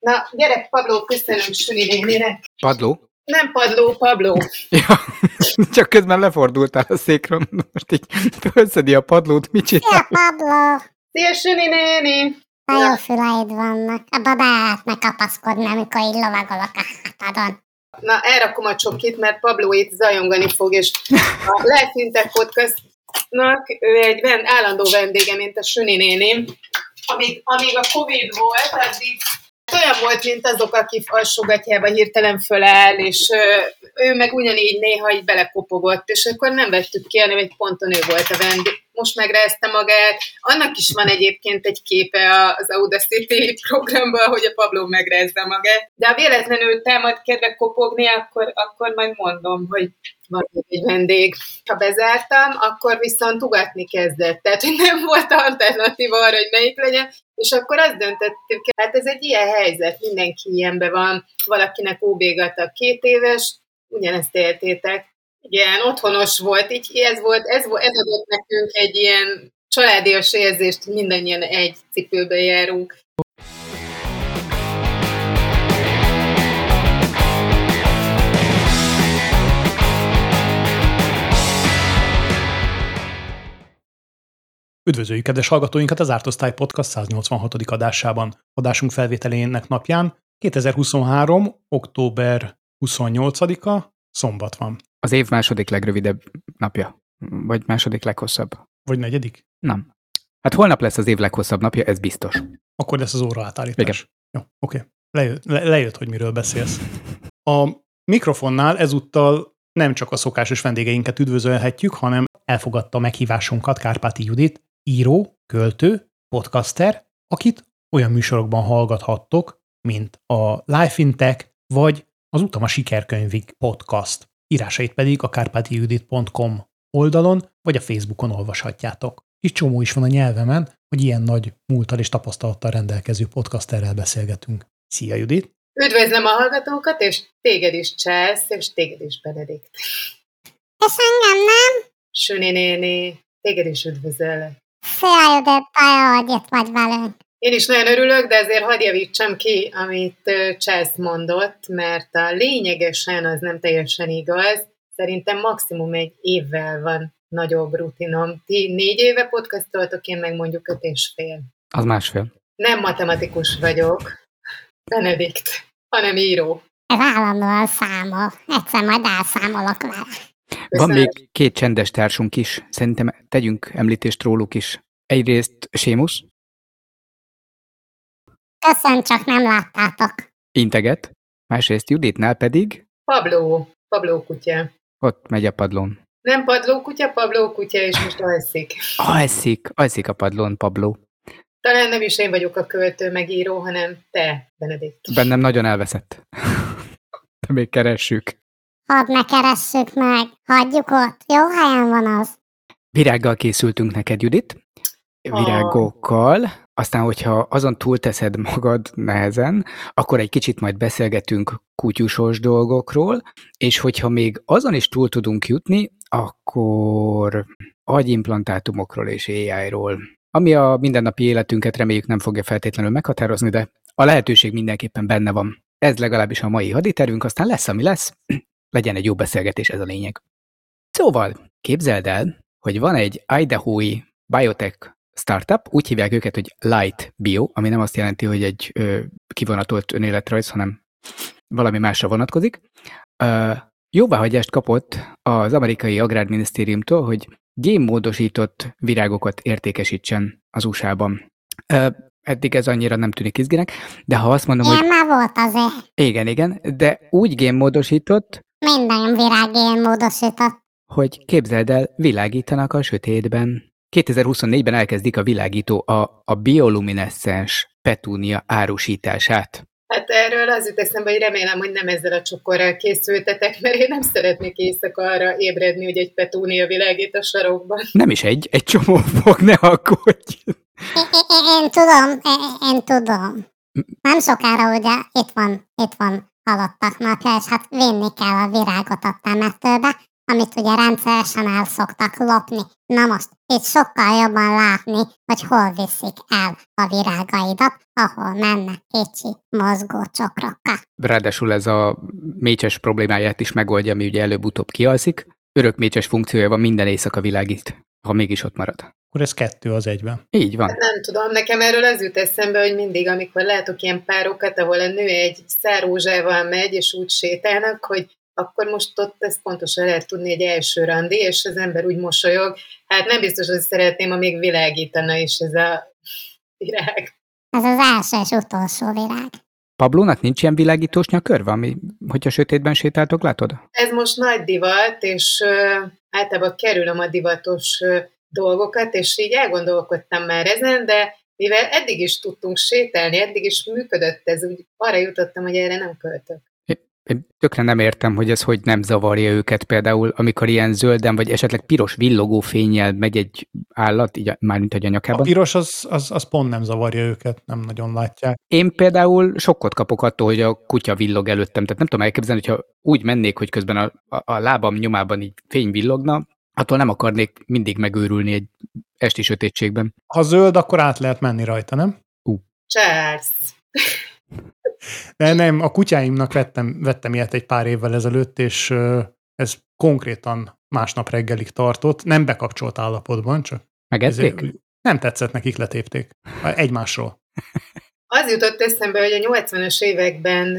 Na, gyere, Pablo, köszönöm Süni néninek. Padló? Nem padló, Pablo. Ja, csak közben lefordultál a székről, most így fölszedi a padlót, mit Szia, csinál? Pablo! Szia, Süni néni! Nagyon füleid vannak. Abba be lehetne kapaszkodni, amikor így lovagolok a hátadon. Na, elrakom a csokit, mert Pablo itt zajongani fog, és a Fintech Podcastnak ő egy vend, állandó vendége, mint a Süni néni. Amíg, amíg a Covid volt, addig olyan volt, mint azok, aki alsógatjába hirtelen föláll, és ő meg ugyanígy néha így belekopogott, és akkor nem vettük ki, hanem egy ponton ő volt a vendég. Most megrázta magát. Annak is van egyébként egy képe az Audacity programban, hogy a Pablo megrázza magát. De ha véletlenül támad kedve kopogni, akkor, akkor majd mondom, hogy van egy vendég. Ha bezártam, akkor viszont ugatni kezdett. Tehát, nem volt alternatíva arra, hogy melyik legyen, és akkor azt döntöttük, hát ez egy ilyen helyzet, mindenki ilyenbe van, valakinek óbégat a két éves, ugyanezt éltétek. Igen, otthonos volt, így ez volt, ez, volt, ez adott nekünk egy ilyen családias érzést, mindannyian egy cipőbe járunk. Üdvözöljük kedves hallgatóinkat az Ártosztály Podcast 186. adásában. Adásunk felvételének napján 2023. október 28-a szombat van. Az év második legrövidebb napja. Vagy második leghosszabb. Vagy negyedik? Nem. Hát holnap lesz az év leghosszabb napja, ez biztos. Akkor lesz az óra átállítás. Jó, oké. Lejött, le, lejött, hogy miről beszélsz. A mikrofonnál ezúttal nem csak a szokásos vendégeinket üdvözölhetjük, hanem elfogadta meghívásunkat Kárpáti Judit, író, költő, podcaster, akit olyan műsorokban hallgathattok, mint a Life in Tech, vagy az Utam a sikerkönyvig podcast. Írásait pedig a kárpátijudit.com oldalon, vagy a Facebookon olvashatjátok. Kis csomó is van a nyelvemen, hogy ilyen nagy múltal és tapasztalattal rendelkező podcasterrel beszélgetünk. Szia, Judit! Üdvözlöm a hallgatókat, és téged is Csász, és téged is Benedikt. És engem nem? Süni néni, téged is üdvözöllek. Szia, Judit, nagyon, hogy itt vagy velünk. Én is nagyon örülök, de azért hadd javítsam ki, amit Csász mondott, mert a lényegesen az nem teljesen igaz. Szerintem maximum egy évvel van nagyobb rutinom. Ti négy éve podcastoltok, én meg mondjuk öt és fél. Az másfél. Nem matematikus vagyok, Benedikt, hanem író. Ez állandóan számol. Egyszer majd elszámolok vele. Van Köszönöm. még két csendes társunk is. Szerintem tegyünk említést róluk is. Egyrészt Sémus, Köszön, csak nem láttátok. integet, másrészt Juditnál pedig Pablo, Pablo kutya. ott megy a padlón. Nem padló kutya, Pablo kutya, és most alszik. Alszik, alszik a padlón, Pablo. Talán nem is én vagyok a költő megíró, hanem te, Benedikt. Bennem nagyon elveszett. De még keressük. Hadd ne keresszük meg. Hagyjuk ott. Jó helyen van az. Virággal készültünk neked, Judit. Virágokkal. Aztán, hogyha azon túlteszed magad nehezen, akkor egy kicsit majd beszélgetünk kutyusos dolgokról, és hogyha még azon is túl tudunk jutni, akkor agyimplantátumokról és AI-ról. Ami a mindennapi életünket reméljük nem fogja feltétlenül meghatározni, de a lehetőség mindenképpen benne van. Ez legalábbis a mai haditervünk, aztán lesz, ami lesz. Legyen egy jó beszélgetés, ez a lényeg. Szóval, képzeld el, hogy van egy Idaho-i biotech startup, úgy hívják őket, hogy Light Bio, ami nem azt jelenti, hogy egy ö, kivonatolt önéletrajz, hanem valami másra vonatkozik. Ö, jóváhagyást kapott az amerikai agrárminisztériumtól, hogy génmódosított virágokat értékesítsen az USA-ban. Ö, eddig ez annyira nem tűnik izginek, de ha azt mondom, Ilyen hogy már volt azért. igen, igen, de úgy génmódosított, Minden virág ilyen módosított. hogy képzeld el, világítanak a sötétben. 2024-ben elkezdik a világító a, a bioluminescens petúnia árusítását. Hát erről az jut eszembe, hogy remélem, hogy nem ezzel a csokorral készültetek, mert én nem szeretnék éjszaka arra ébredni, hogy egy petúnia világít a sarokban. Nem is egy, egy csomó fog, ne aggódj. Én, én, én tudom, én, én tudom. Nem sokára ugye itt van, itt van halottak napja, és hát vinni kell a virágot a temetőbe, amit ugye rendszeresen el szoktak lopni. Na most itt sokkal jobban látni, hogy hol viszik el a virágaidat, ahol mennek kicsi mozgó csokrokkal. Ráadásul ez a mécses problémáját is megoldja, ami ugye előbb-utóbb kialszik. Örök mécses funkciója van, minden éjszaka világít, ha mégis ott marad. Akkor ez kettő az egyben. Így van. Nem tudom, nekem erről az jut eszembe, hogy mindig, amikor látok ilyen párokat, ahol a nő egy szárózsával megy, és úgy sétálnak, hogy akkor most ott ezt pontosan lehet tudni egy első randi, és az ember úgy mosolyog. Hát nem biztos, hogy szeretném, ha még világítana is ez a virág. Ez az első és utolsó virág. Pablónak nincs ilyen világítós nyakörve, ami, hogyha sötétben sétáltok, látod? Ez most nagy divat, és uh, általában kerülöm a divatos dolgokat, és így elgondolkodtam már ezen, de mivel eddig is tudtunk sétálni, eddig is működött ez, úgy arra jutottam, hogy erre nem költök. Én tökre nem értem, hogy ez hogy nem zavarja őket például, amikor ilyen zölden, vagy esetleg piros villogó fényjel megy egy állat, így mármint hogy a nyakában. A piros az, az, az pont nem zavarja őket, nem nagyon látják. Én például sokkot kapok attól, hogy a kutya villog előttem, tehát nem tudom elképzelni, hogyha úgy mennék, hogy közben a, a, a lábam nyomában így fény villogna, attól nem akarnék mindig megőrülni egy esti sötétségben. Ha zöld, akkor át lehet menni rajta, nem? Charles! De nem, a kutyáimnak vettem, vettem ilyet egy pár évvel ezelőtt, és ez konkrétan másnap reggelig tartott, nem bekapcsolt állapotban, csak Megették? nem tetszett nekik, letépték. Egymásról. Az jutott eszembe, hogy a 80-as években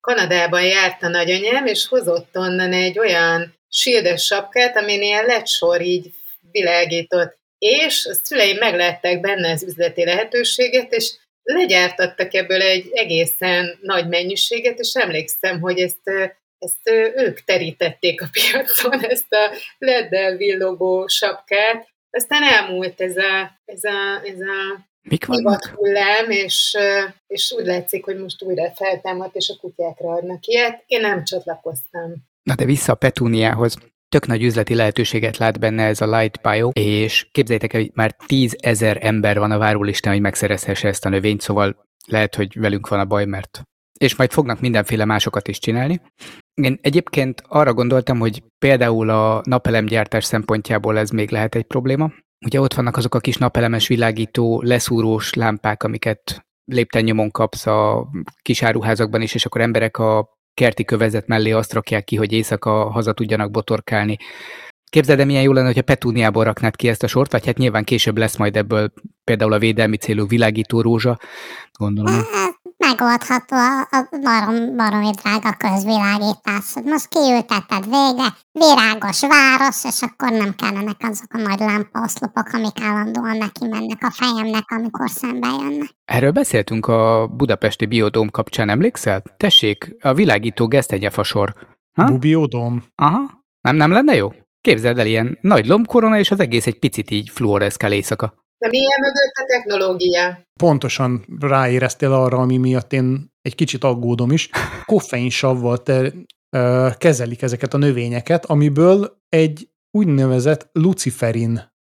Kanadában járt a nagyanyám, és hozott onnan egy olyan sildes sapkát, amin ilyen lecsor így világított. És a szüleim meglátták benne az üzleti lehetőséget, és legyártattak ebből egy egészen nagy mennyiséget, és emlékszem, hogy ezt, ezt ők terítették a piacon, ezt a leddel villogó sapkát. Aztán elmúlt ez a, ez a, ez a Mik vannak? hullám, és, és úgy látszik, hogy most újra feltámadt, és a kutyákra adnak ilyet. Én nem csatlakoztam. Na de vissza a Petúniához. Tök nagy üzleti lehetőséget lát benne ez a Light Bio, és képzeljétek el, hogy már tízezer ember van a várólistán, hogy megszerezhesse ezt a növényt, szóval lehet, hogy velünk van a baj, mert... És majd fognak mindenféle másokat is csinálni. Én egyébként arra gondoltam, hogy például a napelemgyártás szempontjából ez még lehet egy probléma. Ugye ott vannak azok a kis napelemes világító, leszúrós lámpák, amiket lépten nyomon kapsz a kis áruházakban is, és akkor emberek a kerti kövezet mellé azt rakják ki, hogy éjszaka haza tudjanak botorkálni. Képzeld el, milyen jó lenne, hogyha Petúniából raknád ki ezt a sort, vagy hát nyilván később lesz majd ebből például a védelmi célú világító rózsa, gondolom. Hát, Megoldható a, a barom, baromi drága közvilágítás. Most kiültetted végre, virágos város, és akkor nem kellenek azok a nagy lámpaoszlopok, amik állandóan neki mennek a fejemnek, amikor szembe jönnek. Erről beszéltünk a budapesti biodóm kapcsán, emlékszel? Tessék, a világító gesztenyefasor. Ha? Bubiodom. Aha, nem, nem lenne jó? Képzeld el, ilyen nagy lombkorona, és az egész egy picit így fluoreszkál éjszaka. De milyen mögött a technológia? Pontosan ráéreztél arra, ami miatt én egy kicsit aggódom is. Koffeinsavval te, ö, kezelik ezeket a növényeket, amiből egy úgynevezett luciferin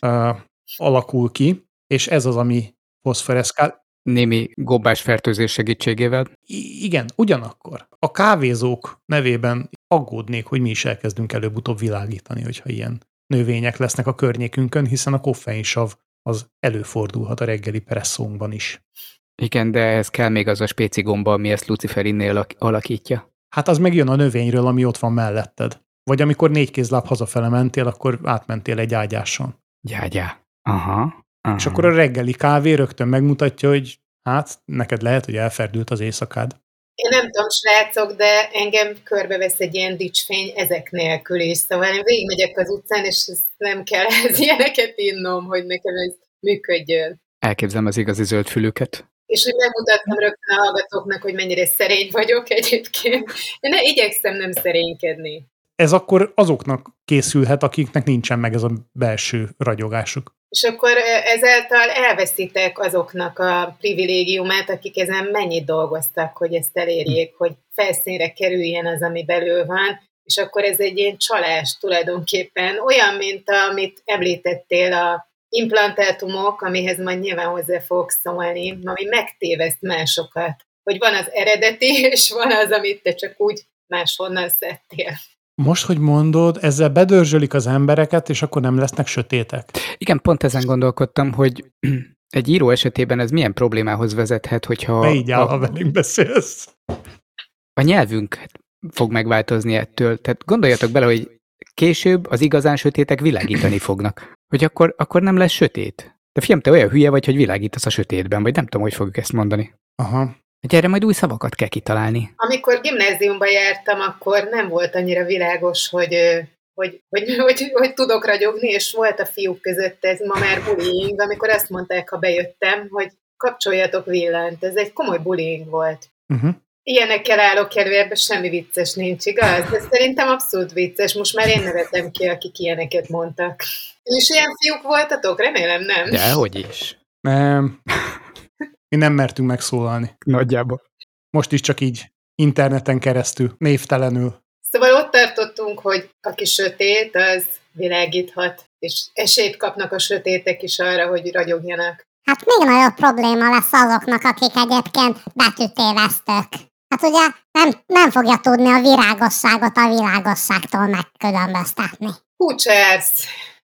ö, alakul ki, és ez az, ami foszforeszkál. Némi gobbás fertőzés segítségével. I- igen, ugyanakkor a kávézók nevében aggódnék, hogy mi is elkezdünk előbb-utóbb világítani, hogyha ilyen növények lesznek a környékünkön, hiszen a koffeinsav az előfordulhat a reggeli presszónkban is. Igen, de ehhez kell még az a spéci gomba, ami ezt luciferinnél alak- alakítja. Hát az megjön a növényről, ami ott van melletted. Vagy amikor négy kézláb hazafele mentél, akkor átmentél egy ágyáson. Gyágyá. Aha. aha. És akkor a reggeli kávé rögtön megmutatja, hogy hát neked lehet, hogy elferdült az éjszakád. Én nem tudom, srácok, de engem körbevesz egy ilyen dicsfény ezek nélkül is. Szóval én végigmegyek az utcán, és nem kell ez ilyeneket innom, hogy nekem ez működjön. Elképzelem az igazi zöldfülüket. És hogy megmutattam rögtön a hallgatóknak, hogy mennyire szerény vagyok egyébként. Én ne, igyekszem nem szerénykedni. Ez akkor azoknak készülhet, akiknek nincsen meg ez a belső ragyogásuk. És akkor ezáltal elveszítek azoknak a privilégiumát, akik ezen mennyit dolgoztak, hogy ezt elérjék, hogy felszínre kerüljen az, ami belül van, és akkor ez egy ilyen csalás tulajdonképpen, olyan, mint amit említettél a implantátumok, amihez majd nyilván hozzá fogok szólni, ami megtéveszt másokat, hogy van az eredeti, és van az, amit te csak úgy máshonnan szedtél. Most, hogy mondod, ezzel bedörzsölik az embereket, és akkor nem lesznek sötétek. Igen, pont ezen gondolkodtam, hogy egy író esetében ez milyen problémához vezethet, hogyha... Ne így áll, a, ha velünk beszélsz. A nyelvünk fog megváltozni ettől. Tehát gondoljatok bele, hogy később az igazán sötétek világítani fognak. Hogy akkor, akkor nem lesz sötét. De fiam, te olyan hülye vagy, hogy világítasz a sötétben, vagy nem tudom, hogy fogjuk ezt mondani. Aha. Hogy erre majd új szavakat kell kitalálni. Amikor gimnáziumba jártam, akkor nem volt annyira világos, hogy hogy, hogy, hogy, hogy tudok ragyogni, és volt a fiúk között ez ma már bullying, amikor azt mondták, ha bejöttem, hogy kapcsoljatok villanyt. Ez egy komoly bullying volt. Uh-huh. Ilyenekkel állok elő, ebben semmi vicces nincs, igaz? De szerintem abszolút vicces. Most már én nevetem ki, akik ilyeneket mondtak. És ilyen fiúk voltatok? Remélem nem. De, hogy is. Nem. Mi nem mertünk megszólalni. Nagyjából. Most is csak így interneten keresztül, névtelenül. Szóval ott tartottunk, hogy aki sötét, az világíthat, és esélyt kapnak a sötétek is arra, hogy ragyogjanak. Hát még nagyobb probléma lesz azoknak, akik egyébként betűtévesztők. Hát ugye nem, nem fogja tudni a virágosságot a világosságtól megkülönböztetni. Hú, csersz!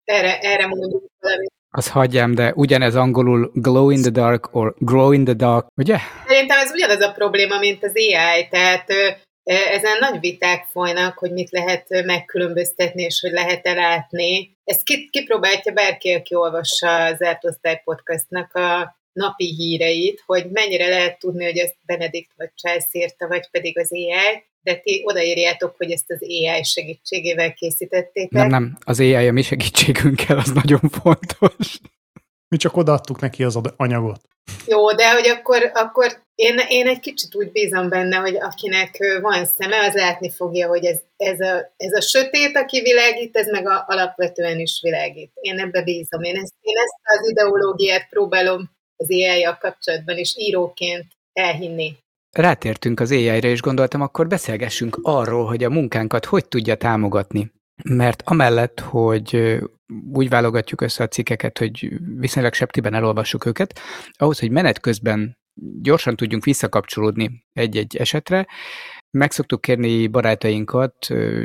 Erre, erre mondjuk valamit. Az hagyjám, de ugyanez angolul glow in the dark, or grow in the dark, ugye? Szerintem ez ugyanaz a probléma, mint az AI, tehát ezen nagy viták folynak, hogy mit lehet megkülönböztetni, és hogy lehet-e látni. Ezt kipróbálja bárki, aki olvassa az Ertosztály podcastnak a napi híreit, hogy mennyire lehet tudni, hogy ezt Benedikt vagy Charles írta, vagy pedig az AI, de ti odaírjátok, hogy ezt az AI segítségével készítettétek. Nem, nem, az AI a mi segítségünkkel, az nagyon fontos. Mi csak odaadtuk neki az anyagot. Jó, de hogy akkor, akkor én, én egy kicsit úgy bízom benne, hogy akinek van szeme, az látni fogja, hogy ez, ez, a, ez a sötét, aki világít, ez meg a, alapvetően is világít. Én ebbe bízom. Én ezt, én ezt az ideológiát próbálom az ai kapcsolatban is íróként elhinni. Rátértünk az AI-ra, és gondoltam, akkor beszélgessünk arról, hogy a munkánkat hogy tudja támogatni. Mert amellett, hogy úgy válogatjuk össze a cikkeket, hogy viszonylag septiben elolvassuk őket, ahhoz, hogy menet közben gyorsan tudjunk visszakapcsolódni egy-egy esetre, meg szoktuk kérni barátainkat,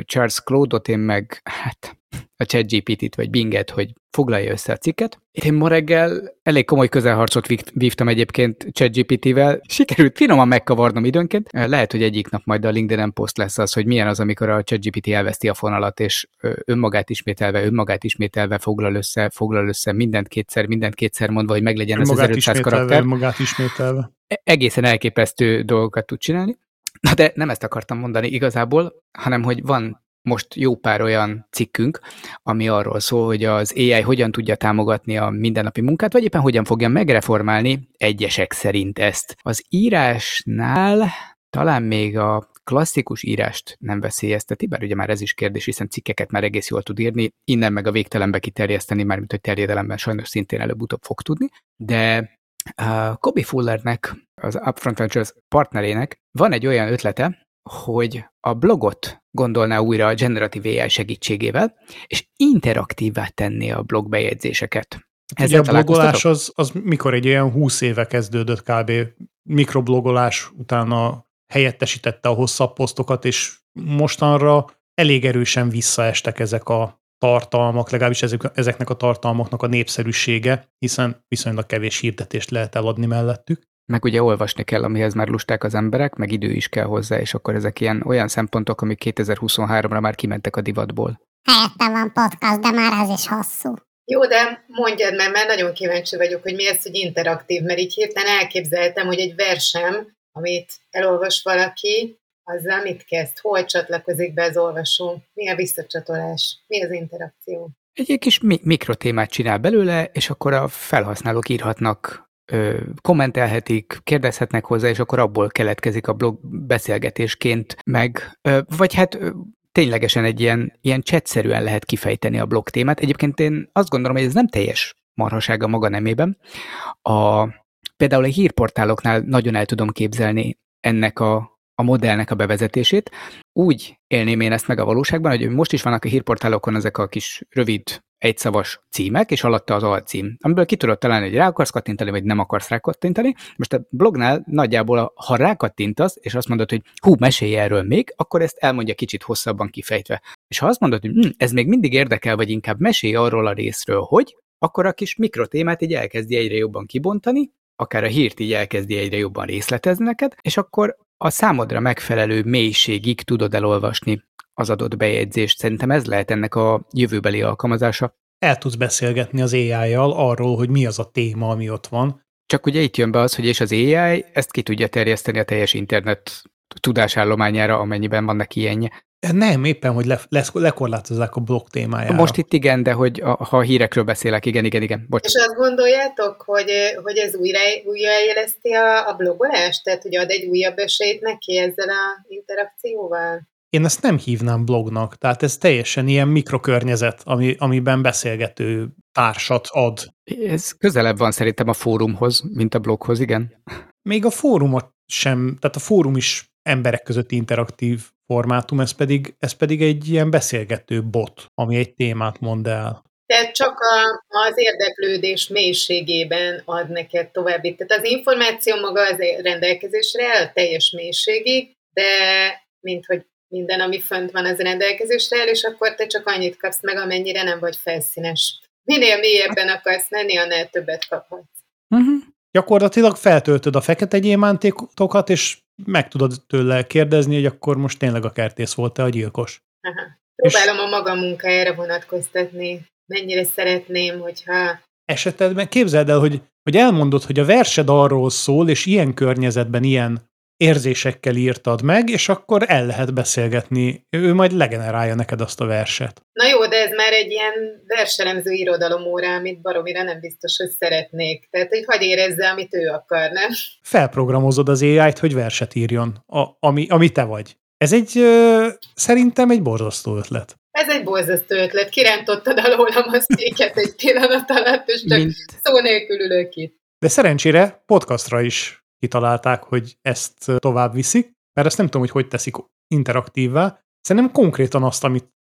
Charles Claude-ot, én meg hát a ChatGPT-t vagy Binget, hogy foglalja össze a cikket. Én ma reggel elég komoly közelharcot vívtam egyébként ChatGPT-vel. Sikerült finoman megkavarnom időnként. Lehet, hogy egyik nap majd a LinkedIn poszt lesz az, hogy milyen az, amikor a ChatGPT elveszti a fonalat, és önmagát ismételve, önmagát ismételve foglal össze, foglal össze mindent kétszer, mindent kétszer mondva, hogy meglegyen ez az 1500 karakter. Önmagát ismételve. E-, egészen elképesztő dolgokat tud csinálni. Na de nem ezt akartam mondani igazából, hanem hogy van most jó pár olyan cikkünk, ami arról szól, hogy az AI hogyan tudja támogatni a mindennapi munkát, vagy éppen hogyan fogja megreformálni egyesek szerint ezt. Az írásnál talán még a klasszikus írást nem veszélyezteti, bár ugye már ez is kérdés, hiszen cikkeket már egész jól tud írni, innen meg a végtelenbe kiterjeszteni, mármint hogy terjedelemben sajnos szintén előbb-utóbb fog tudni, de uh, Kobe Fullernek, az Upfront Ventures partnerének van egy olyan ötlete, hogy a blogot gondolná újra a generatív AI segítségével, és interaktívvá tenné a blog bejegyzéseket. Ugye a blogolás az, az mikor egy olyan 20 éve kezdődött kb. mikroblogolás utána helyettesítette a hosszabb posztokat, és mostanra elég erősen visszaestek ezek a tartalmak, legalábbis ezek, ezeknek a tartalmaknak a népszerűsége, hiszen viszonylag kevés hirdetést lehet eladni mellettük. Meg ugye olvasni kell, amihez már lusták az emberek, meg idő is kell hozzá, és akkor ezek ilyen olyan szempontok, amik 2023-ra már kimentek a divatból. Helyettem van podcast, de már ez is hosszú. Jó, de mondjad mert mert nagyon kíváncsi vagyok, hogy mi ez, hogy interaktív, mert így hirtelen elképzeltem, hogy egy versem, amit elolvas valaki, azzal mit kezd? Hol csatlakozik be az olvasó? Mi a visszacsatolás? Mi az interakció? Egy kis mi- mikrotémát csinál belőle, és akkor a felhasználók írhatnak ö, kommentelhetik, kérdezhetnek hozzá, és akkor abból keletkezik a blog beszélgetésként meg, ö, vagy hát ö, ténylegesen egy ilyen, ilyen csetszerűen lehet kifejteni a blog témát. Egyébként én azt gondolom, hogy ez nem teljes marhasága maga nemében. A, például a hírportáloknál nagyon el tudom képzelni ennek a a modellnek a bevezetését. Úgy élném én ezt meg a valóságban, hogy most is vannak a hírportálokon ezek a kis rövid egyszavas címek, és alatta az alcím, amiből ki tudod találni, hogy rá akarsz kattintani, vagy nem akarsz rá kattintani. Most a blognál nagyjából, ha rá kattintasz, és azt mondod, hogy hú, mesélj erről még, akkor ezt elmondja kicsit hosszabban kifejtve. És ha azt mondod, hogy hm, ez még mindig érdekel, vagy inkább mesélj arról a részről, hogy, akkor a kis mikrotémát így elkezdi egyre jobban kibontani, akár a hírt így elkezdi egyre jobban részletezni neked, és akkor a számodra megfelelő mélységig tudod elolvasni az adott bejegyzést. Szerintem ez lehet ennek a jövőbeli alkalmazása. El tudsz beszélgetni az AI-jal arról, hogy mi az a téma, ami ott van. Csak ugye itt jön be az, hogy és az AI ezt ki tudja terjeszteni a teljes internet tudásállományára, amennyiben van neki ilyenje. Nem, éppen, hogy le, le, lekorlátozzák a blog témájára. Most itt igen, de hogy a, ha a hírekről beszélek, igen, igen, igen. Bocs. És azt gondoljátok, hogy, hogy ez újra, újraéleszti a, a blogolást? Tehát, hogy ad egy újabb esélyt neki ezzel a interakcióval? Én ezt nem hívnám blognak, tehát ez teljesen ilyen mikrokörnyezet, ami, amiben beszélgető társat ad. Ez közelebb van szerintem a fórumhoz, mint a bloghoz, igen. Még a fórumot sem, tehát a fórum is emberek közötti interaktív formátum, ez pedig, ez pedig egy ilyen beszélgető bot, ami egy témát mond el. Tehát csak a, az érdeklődés mélységében ad neked további. Tehát az információ maga az rendelkezésre a teljes mélységig, de mint hogy minden, ami fönt van, az rendelkezésre el, és akkor te csak annyit kapsz meg, amennyire nem vagy felszínes. Minél mélyebben akarsz menni, annál többet kaphatsz. Uh-huh. Gyakorlatilag feltöltöd a fekete gyémántékokat, és meg tudod tőle kérdezni, hogy akkor most tényleg a kertész volt-e a gyilkos. Aha. Próbálom és... a magam munkájára vonatkoztatni. Mennyire szeretném, hogyha... Esetedben képzeld el, hogy, hogy elmondod, hogy a versed arról szól, és ilyen környezetben, ilyen érzésekkel írtad meg, és akkor el lehet beszélgetni. Ő majd legenerálja neked azt a verset. Na jó, de ez már egy ilyen verselemző irodalom óra, amit baromira nem biztos, hogy szeretnék. Tehát, hogy hagyj érezze, amit ő akar, nem? Felprogramozod az AI-t, hogy verset írjon, a, ami, ami te vagy. Ez egy, ö, szerintem egy borzasztó ötlet. Ez egy borzasztó ötlet. Kirántottad alólam a széket egy pillanat alatt, és csak Mint... szó nélkül ülök itt. De szerencsére podcastra is kitalálták, hogy ezt tovább viszik, mert ezt nem tudom, hogy hogy teszik interaktívvá. Szerintem konkrétan azt, amit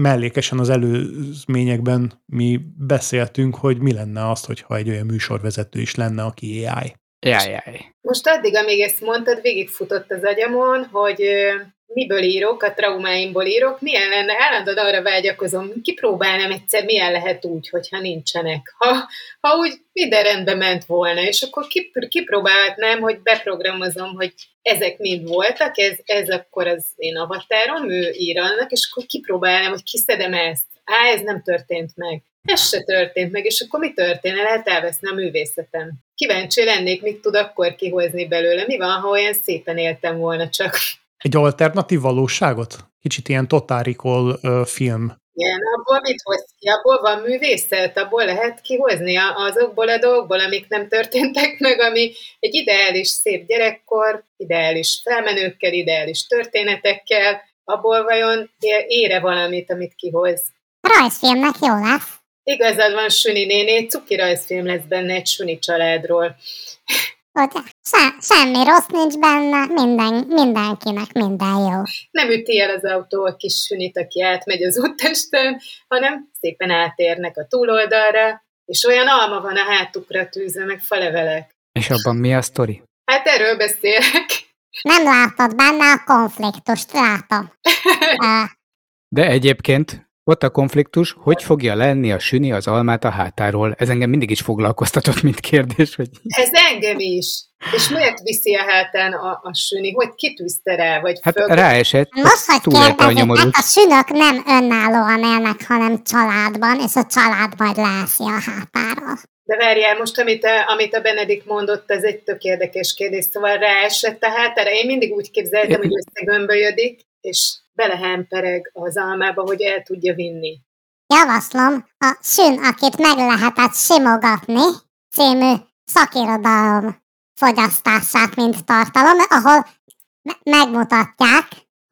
mellékesen az előzményekben mi beszéltünk, hogy mi lenne azt, hogyha egy olyan műsorvezető is lenne, aki AI. Jaj, jaj. Most addig, amíg ezt mondtad, végigfutott az agyamon, hogy miből írok, a traumáimból írok, milyen lenne, állandóan arra vágyakozom, kipróbálnám egyszer, milyen lehet úgy, hogyha nincsenek. Ha, ha úgy minden rendben ment volna, és akkor kipróbálhatnám, hogy beprogramozom, hogy ezek mind voltak, ez, ez akkor az én avatárom, ő ír annak, és akkor kipróbálnám, hogy kiszedem ezt. Á, ez nem történt meg. Ez se történt meg, és akkor mi történne? Lehet elveszni a művészetem. Kíváncsi lennék, mit tud akkor kihozni belőle. Mi van, ha olyan szépen éltem volna csak. Egy alternatív valóságot? Kicsit ilyen uh, film. Igen, abból mit hoz ki? Abból van művészet, abból lehet kihozni azokból a dolgokból, amik nem történtek meg, ami egy ideális szép gyerekkor, ideális felmenőkkel, ideális történetekkel, abból vajon ére valamit, amit kihoz. Rajzfilmnek jó lesz. Igazad van, Süni néni, cuki rajzfilm lesz benne egy Süni családról hogy se, semmi rossz nincs benne, minden, mindenkinek minden jó. Nem üti el az autó a kis sünit, aki átmegy az úttesten, hanem szépen átérnek a túloldalra, és olyan alma van a hátukra tűzve, meg falevelek. És abban mi a sztori? Hát erről beszélek. Nem látod benne a konfliktust, látom. De egyébként ott a konfliktus, hogy fogja lenni a süni az almát a hátáról? Ez engem mindig is foglalkoztatott, mint kérdés. Hogy... Ez engem is. És miért viszi a hátán a, a süni? Hogy kitűzte rá? Vagy hát föl... ráesett. Most, hogy kérdezik, hát a sünök nem önállóan élnek, hanem családban, és a család majd lászi a hátáról. De várjál, most amit a, amit a Benedik mondott, ez egy tök érdekes kérdés, szóval ráesett a hátára. Én mindig úgy képzeltem, hogy összegömbölyödik, és belehempereg az almába, hogy el tudja vinni. Javaslom a Sün, akit meg lehetett simogatni, című szakirodalom fogyasztását, mint tartalom, ahol me- megmutatják,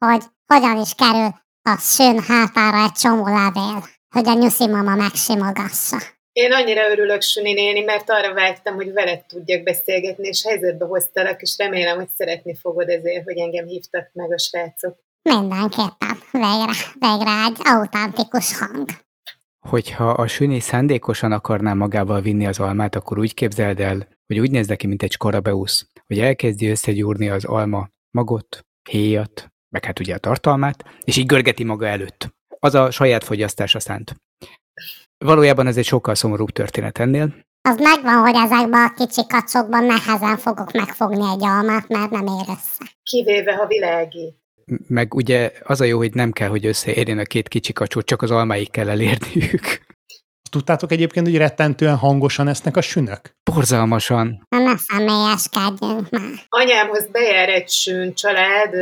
hogy hogyan is kerül a Sün hátára egy csomó levél, hogy a nyuszi mama megsimogassa. Én annyira örülök, Süni néni, mert arra vágytam, hogy veled tudjak beszélgetni, és helyzetbe hoztalak, és remélem, hogy szeretni fogod ezért, hogy engem hívtak meg a srácok. Mindenképpen. Végre, végre egy autentikus hang. Hogyha a Süni szándékosan akarná magával vinni az almát, akkor úgy képzeld el, hogy úgy néz neki, mint egy skarabeusz, hogy elkezdi összegyúrni az alma magot, héjat, meg hát ugye a tartalmát, és így görgeti maga előtt. Az a saját fogyasztása szánt. Valójában ez egy sokkal szomorúbb történet ennél. Az megvan, hogy ezekben a kicsi kacsokban nehezen fogok megfogni egy almát, mert nem ér össze. Kivéve, ha világi. Meg ugye az a jó, hogy nem kell, hogy összeérjen a két kicsi kacsót, csak az almáig kell elérniük. Tudtátok egyébként, hogy rettentően hangosan esznek a sünök? Borzalmasan. Na ne személyeskedjünk már. Anyámhoz bejár egy sűn család,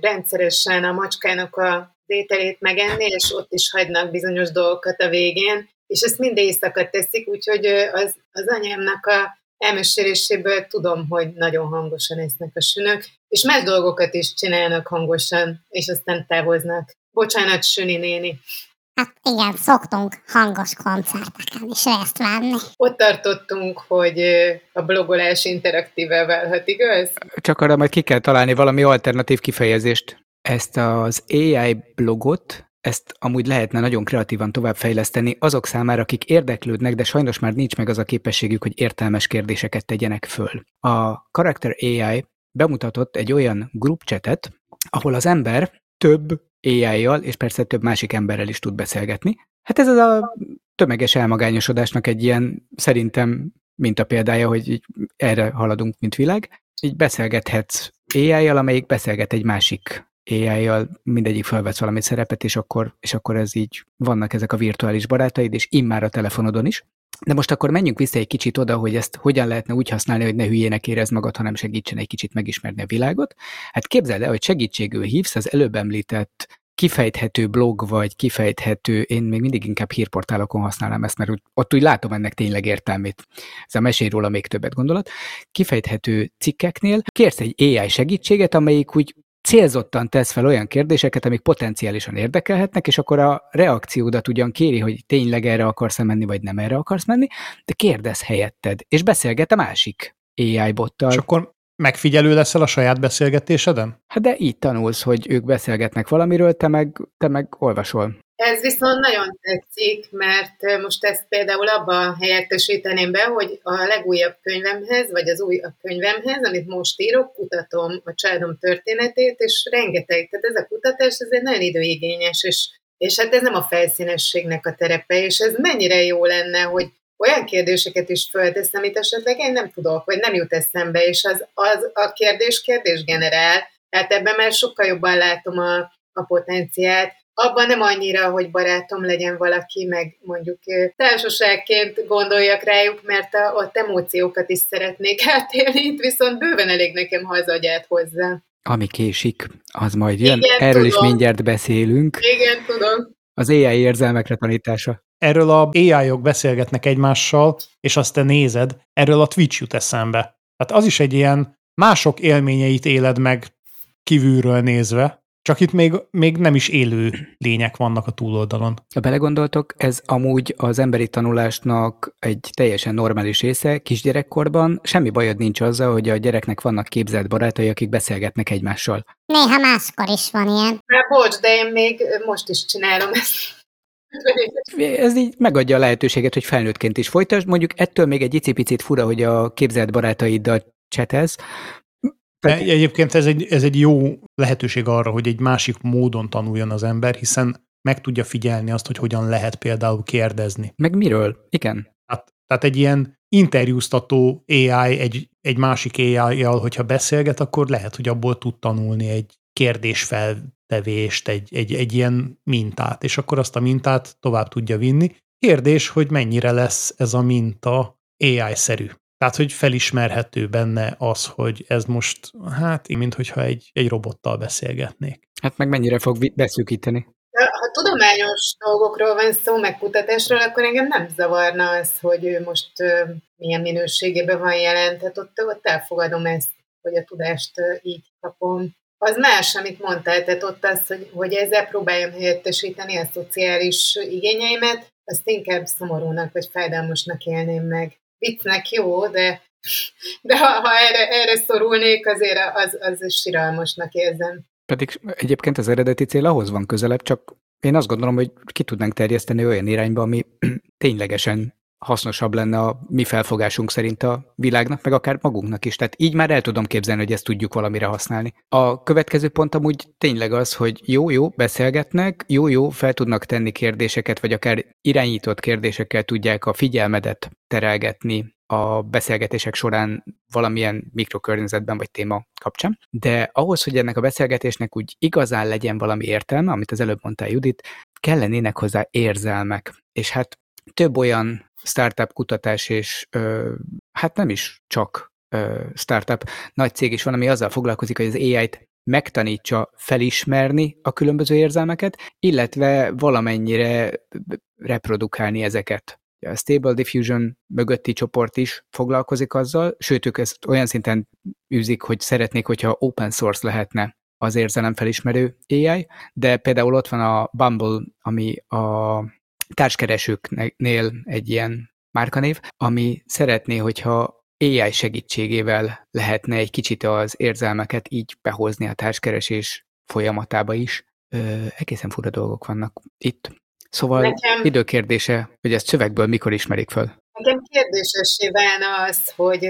rendszeresen a macskának a ételét megenni, és ott is hagynak bizonyos dolgokat a végén, és ezt minden éjszaka teszik, úgyhogy az, az anyámnak a elmeséléséből tudom, hogy nagyon hangosan esznek a sünök, és más dolgokat is csinálnak hangosan, és aztán távoznak. Bocsánat, Süni néni. Hát igen, szoktunk hangos koncerteken is részt venni. Ott tartottunk, hogy a blogolás interaktíve válhat, igaz? Csak arra majd ki kell találni valami alternatív kifejezést. Ezt az AI blogot, ezt amúgy lehetne nagyon kreatívan továbbfejleszteni azok számára, akik érdeklődnek, de sajnos már nincs meg az a képességük, hogy értelmes kérdéseket tegyenek föl. A Character AI bemutatott egy olyan groupchatet, ahol az ember több AI-jal, és persze több másik emberrel is tud beszélgetni. Hát ez az a tömeges elmagányosodásnak egy ilyen, szerintem, mint a példája, hogy így erre haladunk, mint világ. Így beszélgethetsz AI-jal, amelyik beszélget egy másik AI-jal mindegyik felvesz valami szerepet, és akkor, és akkor ez így vannak ezek a virtuális barátaid, és immár a telefonodon is. De most akkor menjünk vissza egy kicsit oda, hogy ezt hogyan lehetne úgy használni, hogy ne hülyének érez magad, hanem segítsen egy kicsit megismerni a világot. Hát képzeld el, hogy segítségül hívsz az előbb említett kifejthető blog, vagy kifejthető, én még mindig inkább hírportálokon használom ezt, mert ott úgy látom ennek tényleg értelmét. Ez a mesél róla még többet gondolat. Kifejthető cikkeknél kérsz egy AI segítséget, amelyik úgy célzottan tesz fel olyan kérdéseket, amik potenciálisan érdekelhetnek, és akkor a reakciódat ugyan kéri, hogy tényleg erre akarsz menni, vagy nem erre akarsz menni, de kérdez helyetted, és beszélget a másik AI bottal. És akkor megfigyelő leszel a saját beszélgetéseden? Hát de így tanulsz, hogy ők beszélgetnek valamiről, te meg, te meg olvasol. Ez viszont nagyon tetszik, mert most ezt például abban helyettesíteném be, hogy a legújabb könyvemhez, vagy az újabb könyvemhez, amit most írok, kutatom a családom történetét, és rengeteg, tehát ez a kutatás, ez egy nagyon időigényes, és, és hát ez nem a felszínességnek a terepe, és ez mennyire jó lenne, hogy olyan kérdéseket is föltesz, amit esetleg én nem tudok, vagy nem jut eszembe, és az, az a kérdés kérdés generál, tehát ebben már sokkal jobban látom a, a potenciált, abban nem annyira, hogy barátom legyen valaki, meg mondjuk társaságként gondoljak rájuk, mert a, ott emóciókat is szeretnék átélni, itt viszont bőven elég nekem, ha az agyát hozzá. Ami késik, az majd jön. Igen, Erről tudom. is mindjárt beszélünk. Igen, tudom. Az AI érzelmekre tanítása. Erről a AI-ok beszélgetnek egymással, és azt te nézed, erről a Twitch jut eszembe. Tehát az is egy ilyen mások élményeit éled meg kívülről nézve, csak itt még, még nem is élő lények vannak a túloldalon. Ha belegondoltok, ez amúgy az emberi tanulásnak egy teljesen normális része kisgyerekkorban. Semmi bajod nincs azzal, hogy a gyereknek vannak képzelt barátai, akik beszélgetnek egymással. Néha máskor is van ilyen. Hát bocs, de én még most is csinálom ezt. Ez így megadja a lehetőséget, hogy felnőttként is folytasd. Mondjuk ettől még egy icipicit fura, hogy a képzelt barátaiddal csetez, pedig... Egyébként ez egy, ez egy jó lehetőség arra, hogy egy másik módon tanuljon az ember, hiszen meg tudja figyelni azt, hogy hogyan lehet például kérdezni. Meg miről? Igen. Tehát, tehát egy ilyen interjúztató AI egy, egy másik AI-jal, hogyha beszélget, akkor lehet, hogy abból tud tanulni egy kérdésfeltevést, egy, egy, egy ilyen mintát, és akkor azt a mintát tovább tudja vinni. Kérdés, hogy mennyire lesz ez a minta AI-szerű. Tehát, hogy felismerhető benne az, hogy ez most, hát, mint hogyha egy, egy robottal beszélgetnék. Hát meg mennyire fog beszűkíteni? Ha tudományos dolgokról van szó, meg kutatásról, akkor engem nem zavarna az, hogy ő most milyen minőségében van jelen. Tehát ott, ott elfogadom ezt, hogy a tudást így kapom. Az más, amit mondtál, tehát ott az, hogy, hogy ezzel próbáljam helyettesíteni a szociális igényeimet, azt inkább szomorúnak vagy fájdalmasnak élném meg. Viccnek jó, de, de ha, ha erre, erre szorulnék, azért az, az siralmasnak érzem. Pedig egyébként az eredeti cél ahhoz van közelebb, csak én azt gondolom, hogy ki tudnánk terjeszteni olyan irányba, ami ténylegesen hasznosabb lenne a mi felfogásunk szerint a világnak, meg akár magunknak is. Tehát így már el tudom képzelni, hogy ezt tudjuk valamire használni. A következő pont amúgy tényleg az, hogy jó-jó, beszélgetnek, jó-jó, fel tudnak tenni kérdéseket, vagy akár irányított kérdésekkel tudják a figyelmedet terelgetni a beszélgetések során valamilyen mikrokörnyezetben vagy téma kapcsán. De ahhoz, hogy ennek a beszélgetésnek úgy igazán legyen valami értelme, amit az előbb mondtál Judit, kellenének hozzá érzelmek. És hát több olyan startup kutatás és hát nem is csak startup, nagy cég is van, ami azzal foglalkozik, hogy az AI-t megtanítsa felismerni a különböző érzelmeket, illetve valamennyire reprodukálni ezeket. A Stable Diffusion mögötti csoport is foglalkozik azzal, sőt, ők ezt olyan szinten űzik, hogy szeretnék, hogyha open source lehetne az érzelemfelismerő AI, de például ott van a Bumble, ami a társkeresőknél egy ilyen márkanév, ami szeretné, hogyha AI segítségével lehetne egy kicsit az érzelmeket így behozni a társkeresés folyamatába is. Ö, egészen fura dolgok vannak itt. Szóval Nekem... időkérdése, hogy ezt szövegből mikor ismerik föl? Nekem kérdésessé válna az, hogy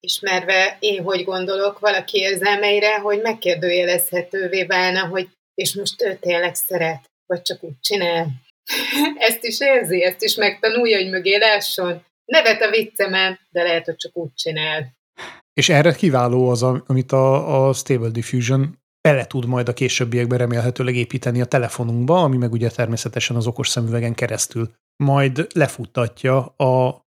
ismerve én hogy gondolok valaki érzelmeire, hogy megkérdőjelezhetővé válna, hogy és most ő tényleg szeret, vagy csak úgy csinál. ezt is érzi, ezt is megtanulja, hogy mögé lásson. Nevet a viccemen, de lehet, hogy csak úgy csinál. És erre kiváló az, amit a, a Stable Diffusion bele tud majd a későbbiekben remélhetőleg építeni a telefonunkba, ami meg ugye természetesen az okos szemüvegen keresztül majd lefuttatja a,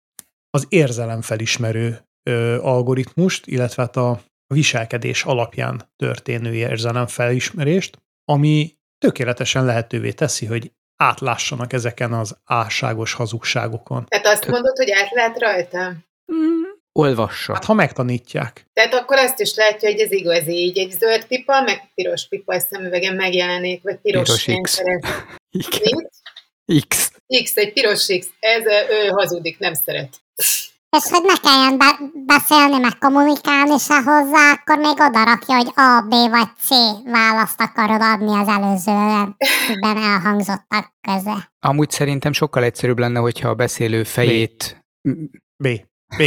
az érzelemfelismerő ö, algoritmust, illetve hát a viselkedés alapján történő érzelemfelismerést, ami tökéletesen lehetővé teszi, hogy átlássanak ezeken az álságos hazugságokon. Tehát azt mondod, hogy átlát rajta? Mm, olvassa. Hát ha megtanítják. Tehát akkor azt is látja, hogy ez igazi, így egy zöld pipa, meg piros pipa szemüvegen megjelenik, vagy piros, piros X. X. X, egy piros X. Ez ő hazudik, nem szeret és hogy ne kelljen be- beszélni, meg kommunikálni se hozzá, akkor még oda rakja, hogy A, B vagy C választ akarod adni az előzőben elhangzottak köze. Amúgy szerintem sokkal egyszerűbb lenne, hogyha a beszélő fejét... B. B.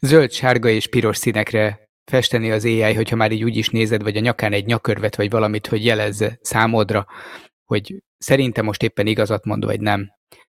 Zöld, sárga és piros színekre festeni az AI, hogyha már így úgy is nézed, vagy a nyakán egy nyakörvet, vagy valamit, hogy jelezze számodra, hogy szerintem most éppen igazat mond, vagy nem.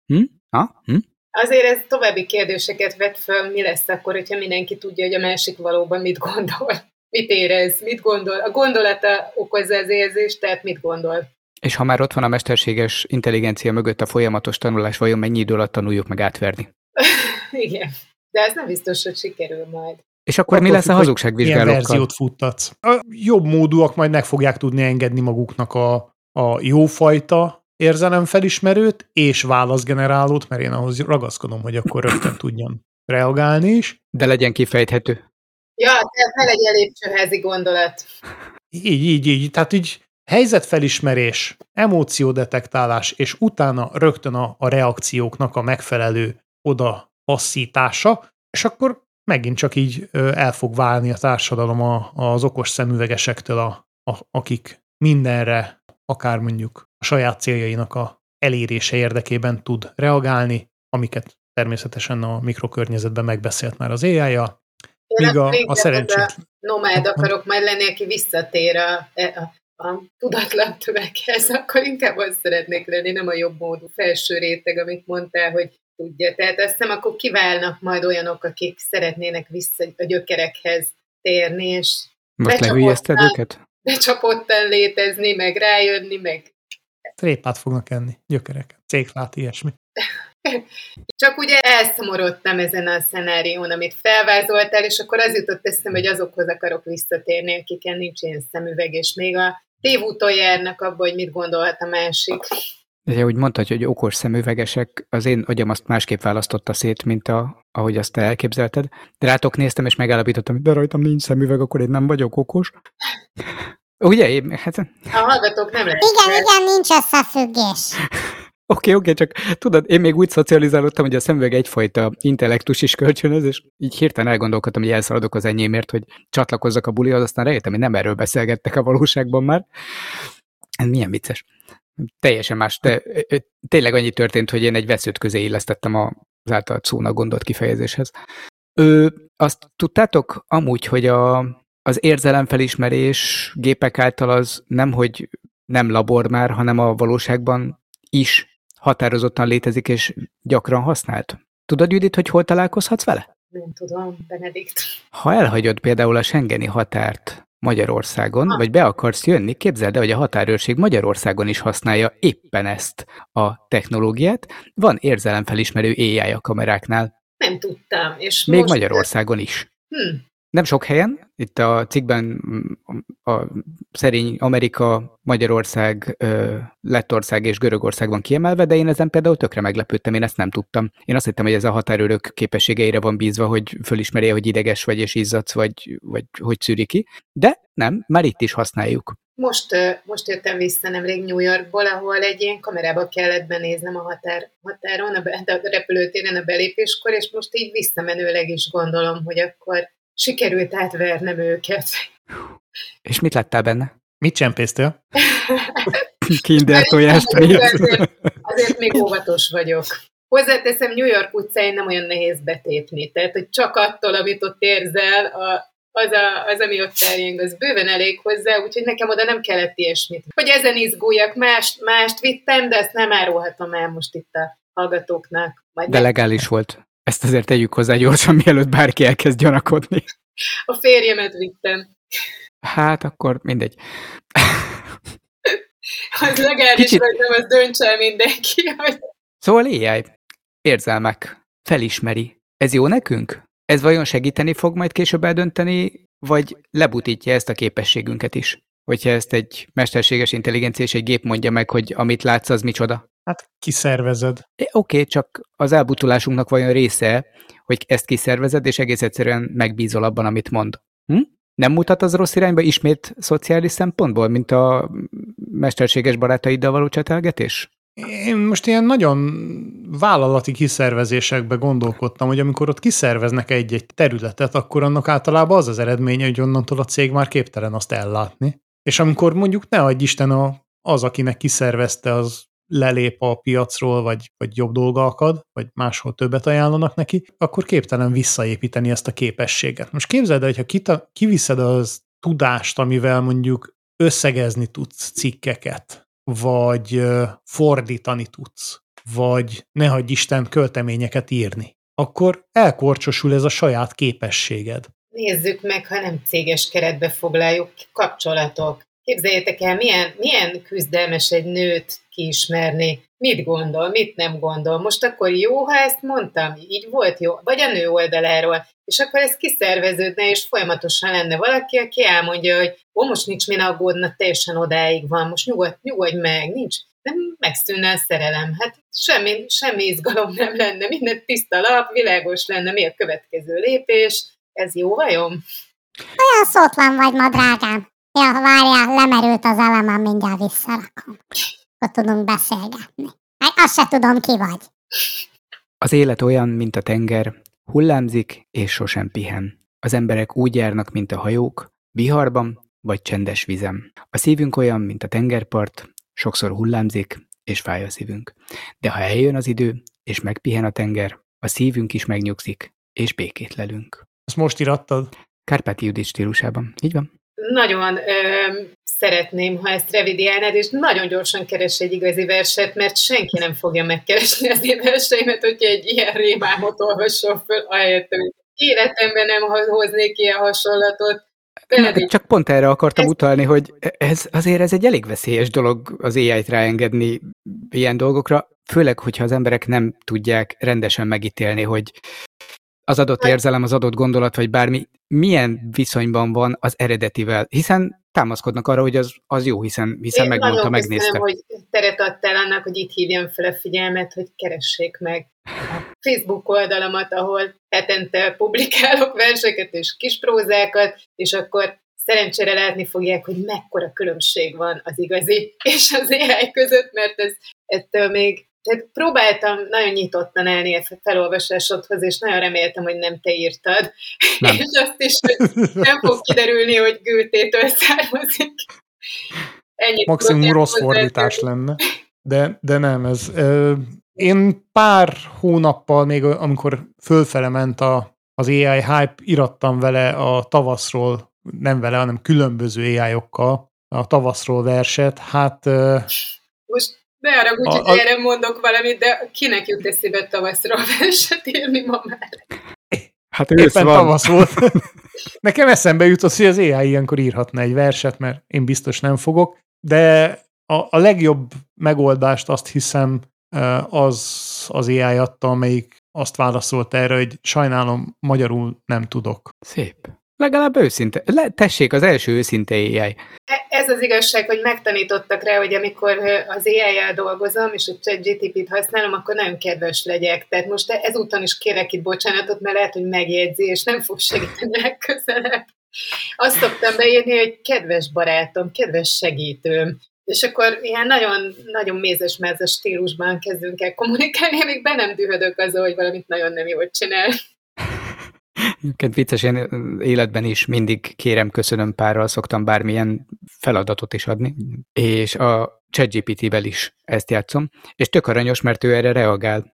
Hm? Ha? Hm? Azért ez további kérdéseket vet föl, mi lesz akkor, hogyha mindenki tudja, hogy a másik valóban mit gondol, mit érez, mit gondol. A gondolata okozza az érzést, tehát mit gondol. És ha már ott van a mesterséges intelligencia mögött a folyamatos tanulás, vajon mennyi idő alatt tanuljuk meg átverni? Igen, de ez nem biztos, hogy sikerül majd. És akkor, akkor mi lesz a hazugságvizsgálókkal? Milyen verziót futtatsz? A jobb módúak majd meg fogják tudni engedni maguknak a, a jófajta érzelemfelismerőt és válaszgenerálót, mert én ahhoz ragaszkodom, hogy akkor rögtön tudjon reagálni is. De legyen kifejthető. Ja, tehát ne legyen lépcsőházi gondolat. Így, így, így. Tehát így helyzetfelismerés, emóciódetektálás, és utána rögtön a, a reakcióknak a megfelelő oda passzítása, és akkor megint csak így el fog válni a társadalom a, az okos szemüvegesektől, a, a, akik mindenre, akár mondjuk a saját céljainak a elérése érdekében tud reagálni, amiket természetesen a mikrokörnyezetben megbeszélt már az AI-ja. Míg a, a szerencsét... Nomád akarok majd lenni, aki visszatér a, a, a tudatlan tövekhez, akkor inkább azt szeretnék lenni, nem a jobb módú felső réteg, amit mondtál, hogy tudja. Tehát azt hiszem, akkor kiválnak majd olyanok, akik szeretnének vissza a gyökerekhez térni, és most lehülyezted őket? Becsapottan létezni, meg rájönni, meg Trépát fognak enni, gyökereket, céklát, ilyesmi. Csak ugye elszomorodtam ezen a szenárión, amit felvázoltál, és akkor az jutott eszem, hogy azokhoz akarok visszatérni, akiken nincs ilyen szemüveg, és még a tévúton járnak abban, hogy mit gondolhat a másik. De úgy mondtad, hogy okos szemüvegesek, az én agyam azt másképp választotta szét, mint a, ahogy azt te elképzelted. De rátok néztem, és megállapítottam, hogy de rajtam nincs szemüveg, akkor én nem vagyok okos. Ugye? Én, hát... A hallgatók nem lehet. Igen, igen, nincs összefüggés. Oké, oké, csak tudod, én még úgy szocializálódtam, hogy a szemüveg egyfajta intellektus is kölcsönöz, és így hirtelen elgondolkodtam, hogy elszaladok az enyémért, hogy csatlakozzak a bulihoz, aztán rájöttem, hogy nem erről beszélgettek a valóságban már. Ez milyen vicces. Teljesen más, de tényleg annyi történt, hogy én egy veszőt közé illesztettem az által szónak gondolt kifejezéshez. Ö, azt tudtátok amúgy, hogy a, az érzelemfelismerés gépek által az nem, hogy nem labor már, hanem a valóságban is határozottan létezik és gyakran használt. Tudod, Judit, hogy hol találkozhatsz vele? Nem tudom, Benedikt. Ha elhagyod például a Schengeni határt Magyarországon, ha. vagy be akarsz jönni, képzeld el, hogy a határőrség Magyarországon is használja éppen ezt a technológiát. Van érzelemfelismerő AI a kameráknál. Nem tudtam. És Még most Magyarországon is. Hm. Nem sok helyen, itt a cikkben a szerény Amerika, Magyarország, Lettország és Görögország van kiemelve, de én ezen például tökre meglepődtem, én ezt nem tudtam. Én azt hittem, hogy ez a határőrök képességeire van bízva, hogy fölismerje, hogy ideges vagy és izzadsz, vagy, vagy hogy szűri ki, de nem, már itt is használjuk. Most, most jöttem vissza nemrég New Yorkból, ahol egy ilyen kamerába kellett benéznem a határ, határon, a, a repülőtéren a belépéskor, és most így visszamenőleg is gondolom, hogy akkor sikerült átvernem őket. És mit láttál benne? Mit csempésztél? Kinder tojást azért, azért még óvatos vagyok. Hozzáteszem, New York utcáin nem olyan nehéz betépni, tehát hogy csak attól, amit ott érzel, a, az, a, az, ami ott terjeng, az bőven elég hozzá, úgyhogy nekem oda nem kellett ilyesmit. Hogy ezen izguljak, mást, mást vittem, de ezt nem árulhatom el most itt a hallgatóknak. Majd de legális volt. Ezt azért tegyük hozzá gyorsan, mielőtt bárki elkezd gyanakodni. A férjemet vittem. Hát akkor mindegy. az legális Kicsit... vagy nem, az dönts el mindenki. Hogy... Szóval AI, érzelmek, felismeri. Ez jó nekünk? Ez vajon segíteni fog majd később eldönteni, vagy lebutítja ezt a képességünket is? Hogyha ezt egy mesterséges intelligencia és egy gép mondja meg, hogy amit látsz, az micsoda? Hát kiszervezed. Oké, okay, csak az elbutulásunknak vajon része, hogy ezt kiszervezed, és egész egyszerűen megbízol abban, amit mond. Hm? Nem mutat az rossz irányba ismét szociális szempontból, mint a mesterséges barátaiddal való csetelgetés? Én most ilyen nagyon vállalati kiszervezésekbe gondolkodtam, hogy amikor ott kiszerveznek egy-egy területet, akkor annak általában az az eredménye, hogy onnantól a cég már képtelen azt ellátni. És amikor mondjuk ne adj Isten a, az, akinek kiszervezte, az lelép a piacról, vagy, vagy jobb dolga akad, vagy máshol többet ajánlanak neki, akkor képtelen visszaépíteni ezt a képességet. Most képzeld el, hogyha kita, kiviszed az tudást, amivel mondjuk összegezni tudsz cikkeket, vagy fordítani tudsz, vagy ne hagyj Isten költeményeket írni, akkor elkorcsosul ez a saját képességed. Nézzük meg, ha nem céges keretbe foglaljuk, kapcsolatok, Képzeljétek el, milyen, milyen küzdelmes egy nőt kiismerni, mit gondol, mit nem gondol. Most akkor jó, ha ezt mondtam, így volt jó, vagy a nő oldaláról, és akkor ez kiszerveződne, és folyamatosan lenne valaki, aki elmondja, hogy ó, most nincs min aggódna, teljesen odáig van, most nyugodj, nyugodj meg, nincs, nem megszűnne a szerelem. Hát semmi, semmi izgalom nem lenne, minden tiszta lap, világos lenne, mi a következő lépés, ez jó vajon? Olyan szótlan vagy ma, drágám. Ja, várjál, lemerült az elemem, mindjárt visszarakom. Akkor tudunk beszélgetni. Hát azt se tudom, ki vagy. Az élet olyan, mint a tenger, hullámzik és sosem pihen. Az emberek úgy járnak, mint a hajók, viharban vagy csendes vizem. A szívünk olyan, mint a tengerpart, sokszor hullámzik és fáj a szívünk. De ha eljön az idő, és megpihen a tenger, a szívünk is megnyugszik, és békét lelünk. Ezt most irattad? Kárpáti Judit stílusában. Így van nagyon ö, szeretném, ha ezt revidiálnád, és nagyon gyorsan keres egy igazi verset, mert senki nem fogja megkeresni az én verseimet, hogyha egy ilyen rémámot olvasson föl, ahelyett, hogy életemben nem hoznék ilyen hasonlatot. Na, csak pont erre akartam ez... utalni, hogy ez azért ez egy elég veszélyes dolog az AI-t ráengedni ilyen dolgokra, főleg, hogyha az emberek nem tudják rendesen megítélni, hogy az adott érzelem, az adott gondolat, vagy bármi, milyen viszonyban van az eredetivel, hiszen támaszkodnak arra, hogy az, az jó, hiszen, hiszen Én megmondta, megnézte. Én hogy teret adtál annak, hogy itt hívjam fel a figyelmet, hogy keressék meg a Facebook oldalamat, ahol hetente publikálok verseket és kisprózákat, és akkor szerencsére látni fogják, hogy mekkora különbség van az igazi és az AI között, mert ez, ettől még tehát próbáltam nagyon nyitottan állni a felolvasásodhoz, és nagyon reméltem, hogy nem te írtad. Nem. És azt is, hogy nem fog kiderülni, hogy Gültétől származik. Ennyi Maximum rossz fordítás lenne. De, de nem, ez... Ö, én pár hónappal még, amikor fölfele ment a, az AI hype, irattam vele a tavaszról, nem vele, hanem különböző AI-okkal a tavaszról verset. Hát... Most ne arra úgy, a, hogy erre mondok valamit, de kinek jut eszébe tavaszról verset írni ma már? Hát Éppen van. tavasz volt. Nekem eszembe jutott, hogy az AI ilyenkor írhatna egy verset, mert én biztos nem fogok, de a, a legjobb megoldást azt hiszem az az AI adta, amelyik azt válaszolt erre, hogy sajnálom, magyarul nem tudok. Szép. Legalább őszinte. Le, tessék, az első őszinte AI. E, ez az igazság, hogy megtanítottak rá, hogy amikor az AI-jel dolgozom, és a ChatGTP-t használom, akkor nagyon kedves legyek. Tehát most ezúton is kérek itt bocsánatot, mert lehet, hogy megjegyzi, és nem fog segíteni legközelebb. Azt szoktam beírni, hogy kedves barátom, kedves segítőm. És akkor ilyen nagyon, nagyon mézes-mezes stílusban kezdünk el kommunikálni, amíg be nem dühödök azzal, hogy valamit nagyon nem jól csinál. Egyébként vicces, én életben is mindig kérem, köszönöm párral, szoktam bármilyen feladatot is adni, és a ChatGPT-vel is ezt játszom, és tök aranyos, mert ő erre reagál.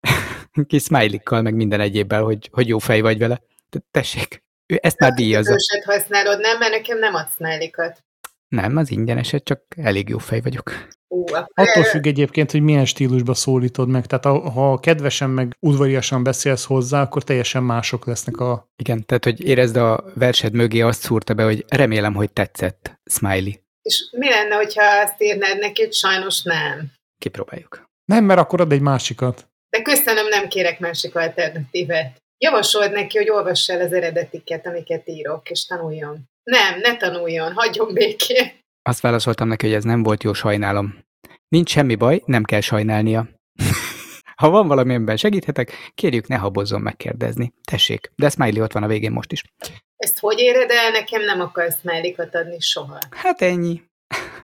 Kis smiley meg minden egyébbel, hogy, hogy jó fej vagy vele. Tessék, ő ezt már díjazza. Őset használod, nem? Mert nekem nem ad smiley. Nem, az ingyeneset, csak elég jó fej vagyok. Ú, Attól függ egyébként, hogy milyen stílusba szólítod meg. Tehát ha kedvesen meg udvariasan beszélsz hozzá, akkor teljesen mások lesznek a... Igen, tehát hogy érezd a versed mögé azt szúrta be, hogy remélem, hogy tetszett, smiley. És mi lenne, hogyha azt írnád neki, hogy sajnos nem? Kipróbáljuk. Nem, mert akkor ad egy másikat. De köszönöm, nem kérek másik alternatívet. Javasold neki, hogy olvassa el az eredetiket, amiket írok, és tanuljon. Nem, ne tanuljon, hagyjon békén. Azt válaszoltam neki, hogy ez nem volt jó, sajnálom. Nincs semmi baj, nem kell sajnálnia. ha van valami, amiben segíthetek, kérjük, ne habozzon megkérdezni. Tessék, de Smiley ott van a végén most is. Ezt hogy éred el? Nekem nem akarsz smiley adni soha. Hát ennyi.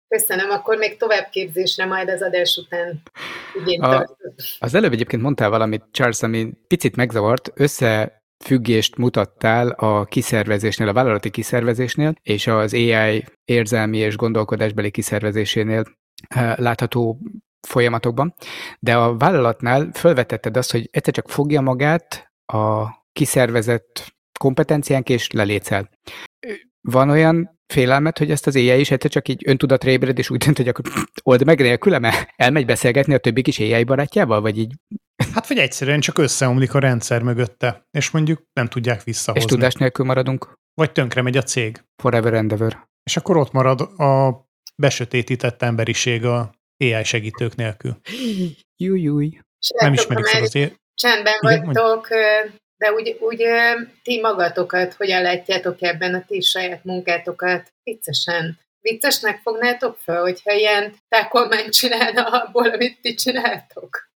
Köszönöm, akkor még továbbképzésre majd az adás után a, Az előbb egyébként mondtál valamit, Charles, ami picit megzavart, össze függést mutattál a kiszervezésnél, a vállalati kiszervezésnél, és az AI érzelmi és gondolkodásbeli kiszervezésénél eh, látható folyamatokban, de a vállalatnál felvetetted azt, hogy egyszer csak fogja magát a kiszervezett kompetenciánk, és lelétszel. Van olyan félelmet, hogy ezt az éjjel is egyszer csak így öntudatra ébred, és úgy dönt, hogy akkor old meg nélkülem, elmegy beszélgetni a többi kis éjjel barátjával, vagy így Hát vagy egyszerűen csak összeomlik a rendszer mögötte, és mondjuk nem tudják visszahozni. És tudás nélkül maradunk? Vagy tönkre megy a cég. Forever and ever. És akkor ott marad a besötétített emberiség a AI segítők nélkül. Júj, júj. Nem ismerik fel az ér... Csendben vagytok, de úgy, úgy ti magatokat hogyan látjátok ebben a ti saját munkátokat viccesen? Viccesnek fognátok fel, hogyha ilyen tákolmányt csinálna abból, amit ti csináltok?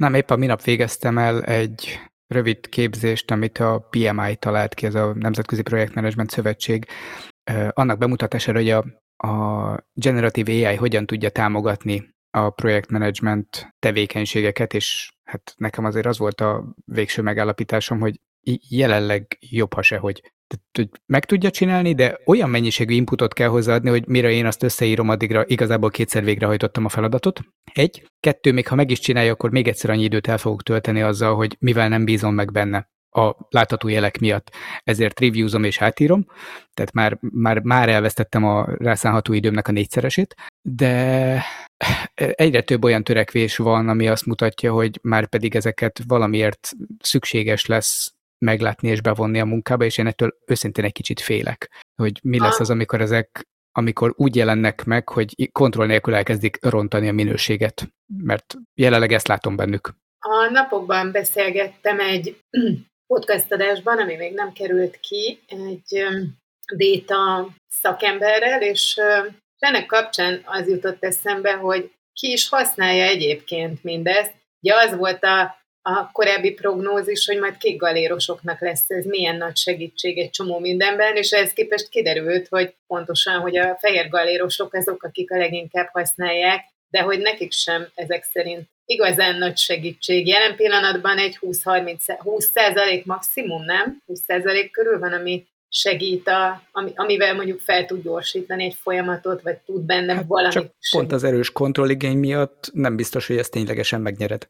Nem, épp a minap végeztem el egy rövid képzést, amit a PMI talált ki, ez a Nemzetközi Projektmenedzsment Szövetség, annak bemutatására, hogy a, a Generative AI hogyan tudja támogatni a projektmenedzsment tevékenységeket, és hát nekem azért az volt a végső megállapításom, hogy jelenleg jobb, ha sehogy. Tehát, hogy meg tudja csinálni, de olyan mennyiségű inputot kell hozzáadni, hogy mire én azt összeírom, addigra igazából kétszer végrehajtottam a feladatot. Egy. Kettő, még ha meg is csinálja, akkor még egyszer annyi időt el fogok tölteni azzal, hogy mivel nem bízom meg benne a látható jelek miatt. Ezért reviewzom és átírom, tehát már, már, már elvesztettem a rászánható időmnek a négyszeresét, de egyre több olyan törekvés van, ami azt mutatja, hogy már pedig ezeket valamiért szükséges lesz meglátni és bevonni a munkába, és én ettől őszintén egy kicsit félek, hogy mi lesz az, amikor ezek amikor úgy jelennek meg, hogy kontroll nélkül elkezdik rontani a minőséget, mert jelenleg ezt látom bennük. A napokban beszélgettem egy podcast adásban, ami még nem került ki, egy déta szakemberrel, és ennek kapcsán az jutott eszembe, hogy ki is használja egyébként mindezt. Ugye az volt a a korábbi prognózis, hogy majd kék galérosoknak lesz ez milyen nagy segítség egy csomó mindenben, és ehhez képest kiderült, hogy pontosan, hogy a fehér galérosok azok, akik a leginkább használják, de hogy nekik sem ezek szerint igazán nagy segítség. Jelen pillanatban egy 20-30, 20 maximum, nem? 20 körül van, ami segít, a, ami, amivel mondjuk fel tud gyorsítani egy folyamatot, vagy tud benne hát valamit Csak pont az erős kontrolligény miatt nem biztos, hogy ezt ténylegesen megnyered.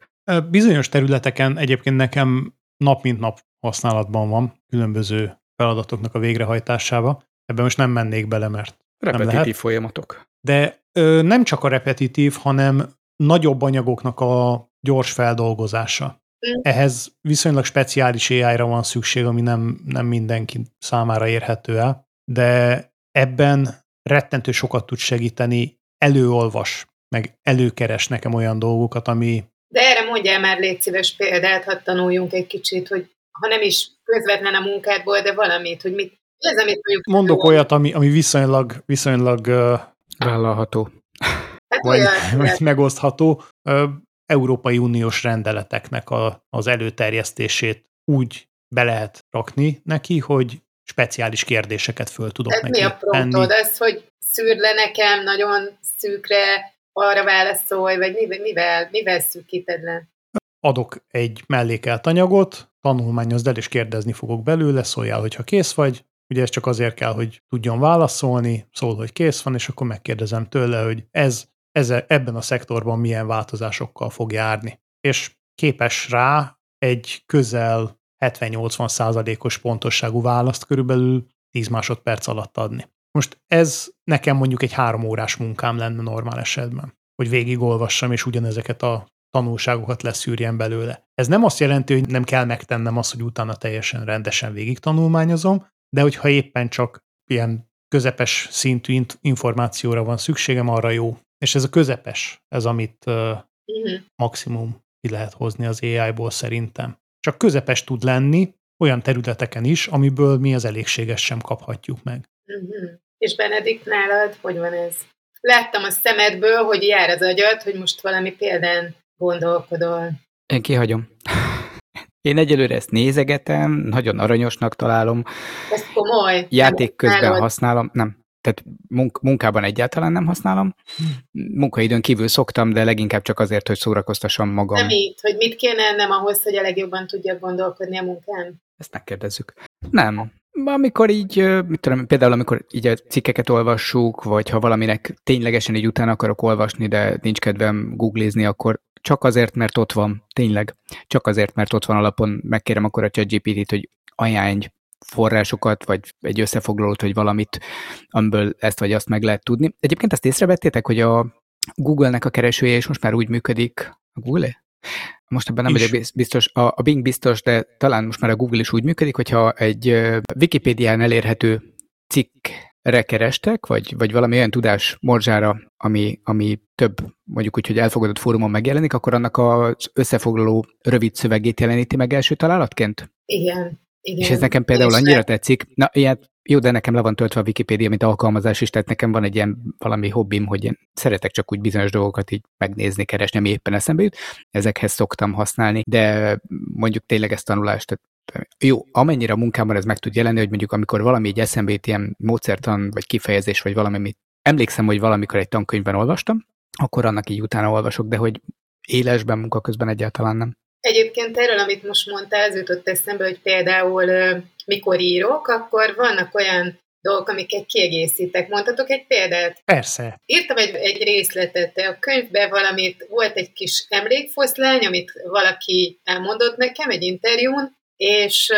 Bizonyos területeken egyébként nekem nap mint nap használatban van különböző feladatoknak a végrehajtásába. Ebben most nem mennék bele, mert Repetitív nem lehet. folyamatok. De ö, nem csak a repetitív, hanem nagyobb anyagoknak a gyors feldolgozása. Mm. Ehhez viszonylag speciális AI-ra van szükség, ami nem, nem mindenki számára érhető el, de ebben rettentő sokat tud segíteni, előolvas, meg előkeres nekem olyan dolgokat, ami... De erre mondjál már légy szíves példát, ha tanuljunk egy kicsit, hogy ha nem is közvetlen a munkádból, de valamit, hogy mit, ez, amit mondjuk... Mondok olyat, ami, ami viszonylag, viszonylag uh, vállalható. Hát vagy, olyan, vagy megosztható. Uh, Európai Uniós rendeleteknek a, az előterjesztését úgy be lehet rakni neki, hogy speciális kérdéseket föl tudok Tehát neki mi a promptod? Ez, hogy szűrd le nekem nagyon szűkre, arra válaszolj, vagy mivel, mivel, mivel szűkíted le? Adok egy mellékelt anyagot, tanulmányozd el, és kérdezni fogok belőle, szóljál, hogyha kész vagy. Ugye ez csak azért kell, hogy tudjon válaszolni, szól, hogy kész van, és akkor megkérdezem tőle, hogy ez eze, ebben a szektorban milyen változásokkal fog járni. És képes rá egy közel 70-80 százalékos pontosságú választ körülbelül 10 másodperc alatt adni. Most ez nekem mondjuk egy három órás munkám lenne normál esetben, hogy végigolvassam, és ugyanezeket a tanulságokat leszűrjen belőle. Ez nem azt jelenti, hogy nem kell megtennem azt, hogy utána teljesen rendesen végig tanulmányozom, de hogyha éppen csak ilyen közepes szintű információra van szükségem, arra jó. És ez a közepes, ez amit uh, uh-huh. maximum ki lehet hozni az AI-ból szerintem. Csak közepes tud lenni olyan területeken is, amiből mi az elégséges sem kaphatjuk meg. Uh-huh. És Benedikt, nálad hogy van ez? Láttam a szemedből, hogy jár az agyad, hogy most valami példán gondolkodol. Én kihagyom. Én egyelőre ezt nézegetem, nagyon aranyosnak találom. Ez komoly. Játék közben nálad. használom. Nem, tehát munk- munkában egyáltalán nem használom. Munkaidőn kívül szoktam, de leginkább csak azért, hogy szórakoztassam magam. Nem így, hogy mit kéne ennem ahhoz, hogy a legjobban tudjak gondolkodni a munkán? Ezt megkérdezzük. Nem. Amikor így, mit tudom, például amikor így a cikkeket olvassuk, vagy ha valaminek ténylegesen így utána akarok olvasni, de nincs kedvem googlizni, akkor csak azért, mert ott van, tényleg, csak azért, mert ott van alapon, megkérem akkor a ChatGPT-t, hogy ajánlj forrásokat, vagy egy összefoglalót, vagy valamit, amiből ezt vagy azt meg lehet tudni. Egyébként ezt észrevettétek, hogy a Google-nek a keresője is most már úgy működik, a Google? Most ebben nem is. vagyok biztos, a, a Bing biztos, de talán most már a Google is úgy működik, hogyha egy Wikipédián elérhető cikkre kerestek, vagy, vagy valami olyan tudás morzsára, ami, ami több, mondjuk úgy, hogy elfogadott fórumon megjelenik, akkor annak az összefoglaló rövid szövegét jeleníti meg első találatként? Igen. Igen. És ez nekem például annyira tetszik. Na, ilyet, jó, de nekem le van töltve a Wikipédia, mint alkalmazás is, tehát nekem van egy ilyen valami hobbim, hogy én szeretek csak úgy bizonyos dolgokat így megnézni, keresni, ami éppen eszembe jut. Ezekhez szoktam használni, de mondjuk tényleg ezt tanulást, tehát jó, amennyire a munkában ez meg tud jelenni, hogy mondjuk amikor valami egy eszembe jut, ilyen módszertan, vagy kifejezés, vagy valami, amit emlékszem, hogy valamikor egy tankönyvben olvastam, akkor annak így utána olvasok, de hogy élesben munka közben egyáltalán nem. Egyébként erről, amit most mondtál, ez jutott eszembe, hogy például mikor írok, akkor vannak olyan dolgok, amiket kiegészítek. Mondhatok egy példát? Persze. Írtam egy, egy részletet, a könyvben valamit, volt egy kis emlékfoszlány, amit valaki elmondott nekem egy interjún, és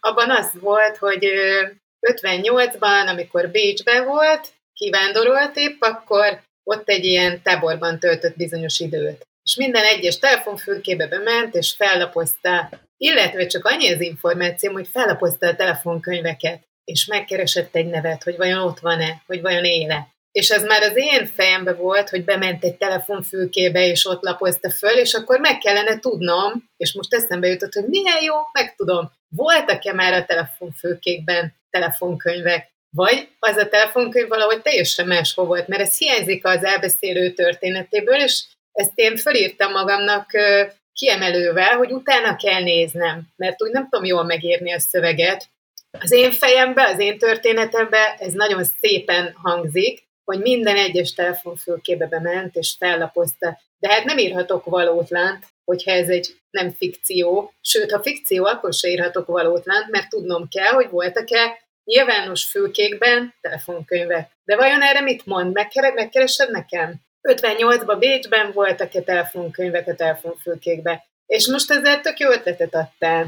abban az volt, hogy 58-ban, amikor Bécsben volt, kivándorolt épp, akkor ott egy ilyen táborban töltött bizonyos időt és minden egyes telefonfülkébe bement, és fellapozta, illetve csak annyi az információ, hogy fellapozta a telefonkönyveket, és megkeresett egy nevet, hogy vajon ott van-e, hogy vajon éle. És ez már az én fejembe volt, hogy bement egy telefonfülkébe, és ott lapozta föl, és akkor meg kellene tudnom, és most eszembe jutott, hogy milyen jó, megtudom, voltak-e már a telefonfülkékben telefonkönyvek, vagy az a telefonkönyv valahogy teljesen máshol volt, mert ez hiányzik az elbeszélő történetéből, és ezt én fölírtam magamnak kiemelővel, hogy utána kell néznem, mert úgy nem tudom jól megírni a szöveget. Az én fejembe, az én történetembe ez nagyon szépen hangzik, hogy minden egyes telefonfülkébe bement, és fellapozta. De hát nem írhatok valótlant, hogyha ez egy nem fikció. Sőt, ha fikció, akkor se írhatok valótlant, mert tudnom kell, hogy voltak-e nyilvános fülkékben telefonkönyvek. De vajon erre mit mond? Megkeresed nekem? 58-ban Bécsben voltak-e telefonkönyvek a telefonfülkékbe? És most ezzel tök jó ötletet adtál.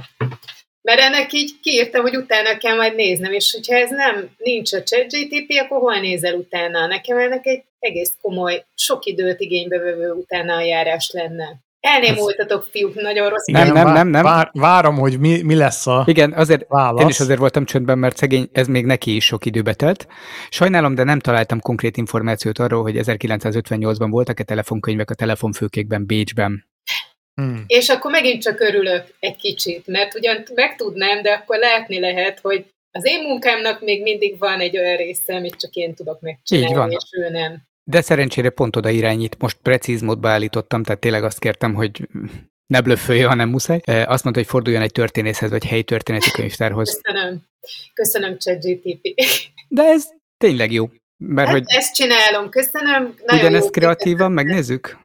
Mert ennek így kiírtam, hogy utána kell majd néznem, és hogyha ez nem nincs a ChatGTP, akkor hol nézel utána? Nekem ennek egy egész komoly, sok időt igénybe vevő utána a járás lenne. Elnémultatok, fiúk, nagyon rossz. Nem, nem, nem, nem. Vár, várom, hogy mi, mi lesz a Igen, azért válasz. én is azért voltam csöndben, mert szegény, ez még neki is sok időbe telt. Sajnálom, de nem találtam konkrét információt arról, hogy 1958-ban voltak-e telefonkönyvek a telefonfőkékben Bécsben. Hmm. És akkor megint csak örülök egy kicsit, mert ugyan megtudnám, de akkor látni lehet, hogy az én munkámnak még mindig van egy olyan része, amit csak én tudok megcsinálni, Így van. és ő nem. De szerencsére pont oda irányít. Most precíz módba állítottam, tehát tényleg azt kértem, hogy ne blöffölje, hanem muszáj. Azt mondta, hogy forduljon egy történészhez, vagy helyi történeti könyvtárhoz. Köszönöm. Köszönöm, ChatGTP. De ez tényleg jó. Mert Hát hogy ezt csinálom, köszönöm. Nagyon ugyanezt jó kreatívan megnézzük?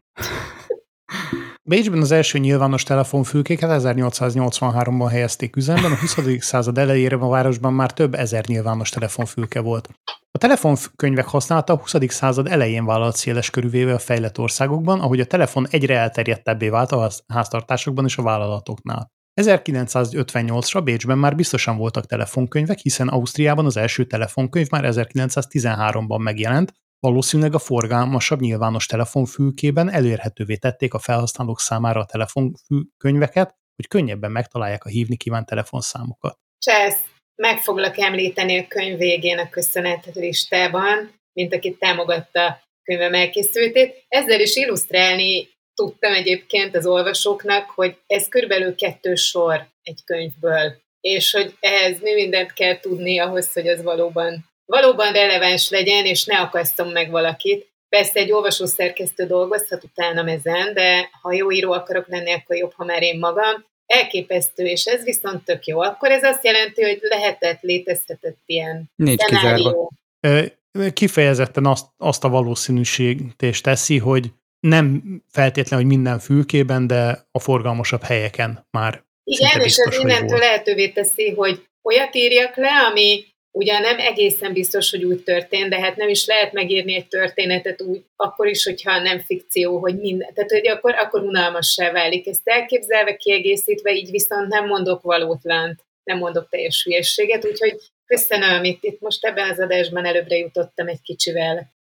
Bécsben az első nyilvános telefonfülkéket 1883-ban helyezték üzemben, a 20. század elejére a városban már több ezer nyilvános telefonfülke volt. A telefonkönyvek használata a 20. század elején vállalt széles körülvéve a fejlett országokban, ahogy a telefon egyre elterjedtebbé vált a ház- háztartásokban és a vállalatoknál. 1958-ra Bécsben már biztosan voltak telefonkönyvek, hiszen Ausztriában az első telefonkönyv már 1913-ban megjelent, valószínűleg a forgalmasabb nyilvános telefonfülkében elérhetővé tették a felhasználók számára a telefonkönyveket, hogy könnyebben megtalálják a hívni kívánt telefonszámokat. Csász, meg foglak említeni a könyv végén a köszönet listában, mint akit támogatta a könyvem elkészültét. Ezzel is illusztrálni tudtam egyébként az olvasóknak, hogy ez körülbelül kettő sor egy könyvből, és hogy ehhez mi mindent kell tudni ahhoz, hogy az valóban, valóban releváns legyen, és ne akasszom meg valakit. Persze egy olvasószerkesztő dolgozhat utánam ezen, de ha jó író akarok lenni, akkor jobb, ha már én magam. Elképesztő, és ez viszont tök jó. Akkor ez azt jelenti, hogy lehetett, létezhetett ilyen Nincs kizárva. szenárió. Ö, Kifejezetten azt, azt a valószínűsítést teszi, hogy nem feltétlenül, hogy minden fülkében, de a forgalmasabb helyeken már Igen, és ez hogy innentől lehetővé teszi, hogy olyat írjak le, ami ugyan nem egészen biztos, hogy úgy történt, de hát nem is lehet megírni egy történetet úgy, akkor is, hogyha nem fikció, hogy minden, tehát hogy akkor, akkor unalmassá válik. Ezt elképzelve, kiegészítve, így viszont nem mondok valótlant, nem mondok teljes hülyességet, úgyhogy köszönöm, itt, itt most ebben az adásban előbbre jutottam egy kicsivel.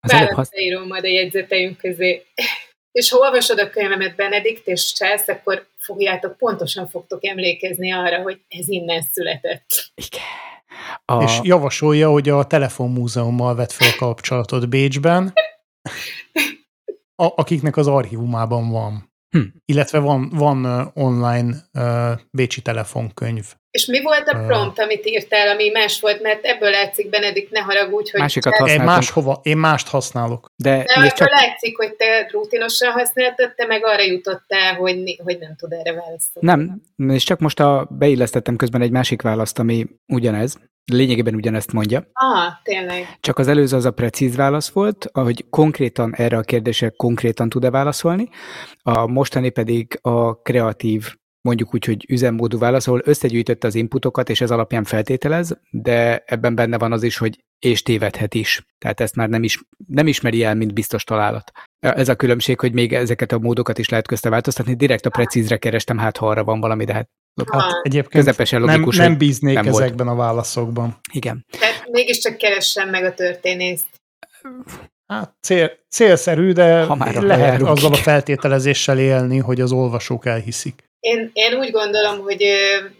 Hasz... Választaírom majd a jegyzeteink közé. És ha olvasod a könyvemet, Benedikt és Csász, akkor fogjátok, pontosan fogtok emlékezni arra, hogy ez innen született. Igen. A... És javasolja, hogy a Telefonmúzeummal vett fel kapcsolatot Bécsben, a, akiknek az archívumában van. Hm. Illetve van, van uh, online uh, bécsi telefonkönyv. És mi volt a prompt, amit írtál, ami más volt, mert ebből látszik, Benedikt, ne haragudj, hogy... Másikat te- Én, használtunk. máshova, én mást használok. De, De akkor csak, látszik, hogy te rutinosan használtad, te meg arra jutottál, hogy, hogy nem tud erre válaszolni. nem, és csak most a, beillesztettem közben egy másik választ, ami ugyanez, lényegében ugyanezt mondja. Ah, tényleg. Csak az előző az a precíz válasz volt, ahogy konkrétan erre a kérdésre konkrétan tud-e válaszolni, a mostani pedig a kreatív, mondjuk úgy, hogy üzemmódú válasz, ahol összegyűjtötte az inputokat, és ez alapján feltételez, de ebben benne van az is, hogy és tévedhet is. Tehát ezt már nem, is, nem ismeri el, mint biztos találat. Ez a különbség, hogy még ezeket a módokat is lehet közte változtatni. Direkt a precízre kerestem, hát ha arra van valami, de hát Ah, Egyébként közepesen nem, logikus, nem hogy bíznék nem volt. ezekben a válaszokban. igen. tehát mégiscsak keressem meg a történészt. Hát cél, célszerű, de Ha már lehet járunk, azzal a feltételezéssel élni, hogy az olvasók elhiszik. Én, én úgy gondolom, hogy,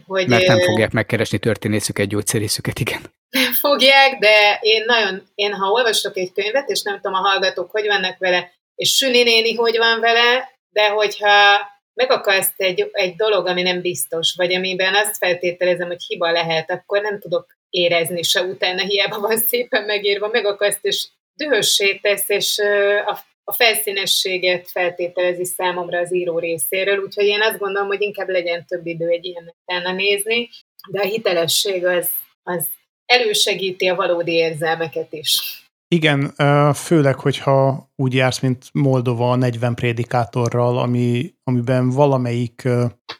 hogy Mert nem fogják megkeresni történészüket, gyógyszerészüket, igen. nem fogják, de én nagyon, én ha olvasok egy könyvet, és nem tudom, a hallgatók hogy vannak vele, és Süni néni hogy van vele, de hogyha megakaszt egy, egy dolog, ami nem biztos, vagy amiben azt feltételezem, hogy hiba lehet, akkor nem tudok érezni se utána, hiába van szépen megírva, megakaszt, és dühössé tesz, és a, a felszínességet feltételezi számomra az író részéről, úgyhogy én azt gondolom, hogy inkább legyen több idő egy ilyen utána nézni, de a hitelesség az, az elősegíti a valódi érzelmeket is. Igen, főleg, hogyha úgy jársz, mint Moldova 40 prédikátorral, ami, amiben valamelyik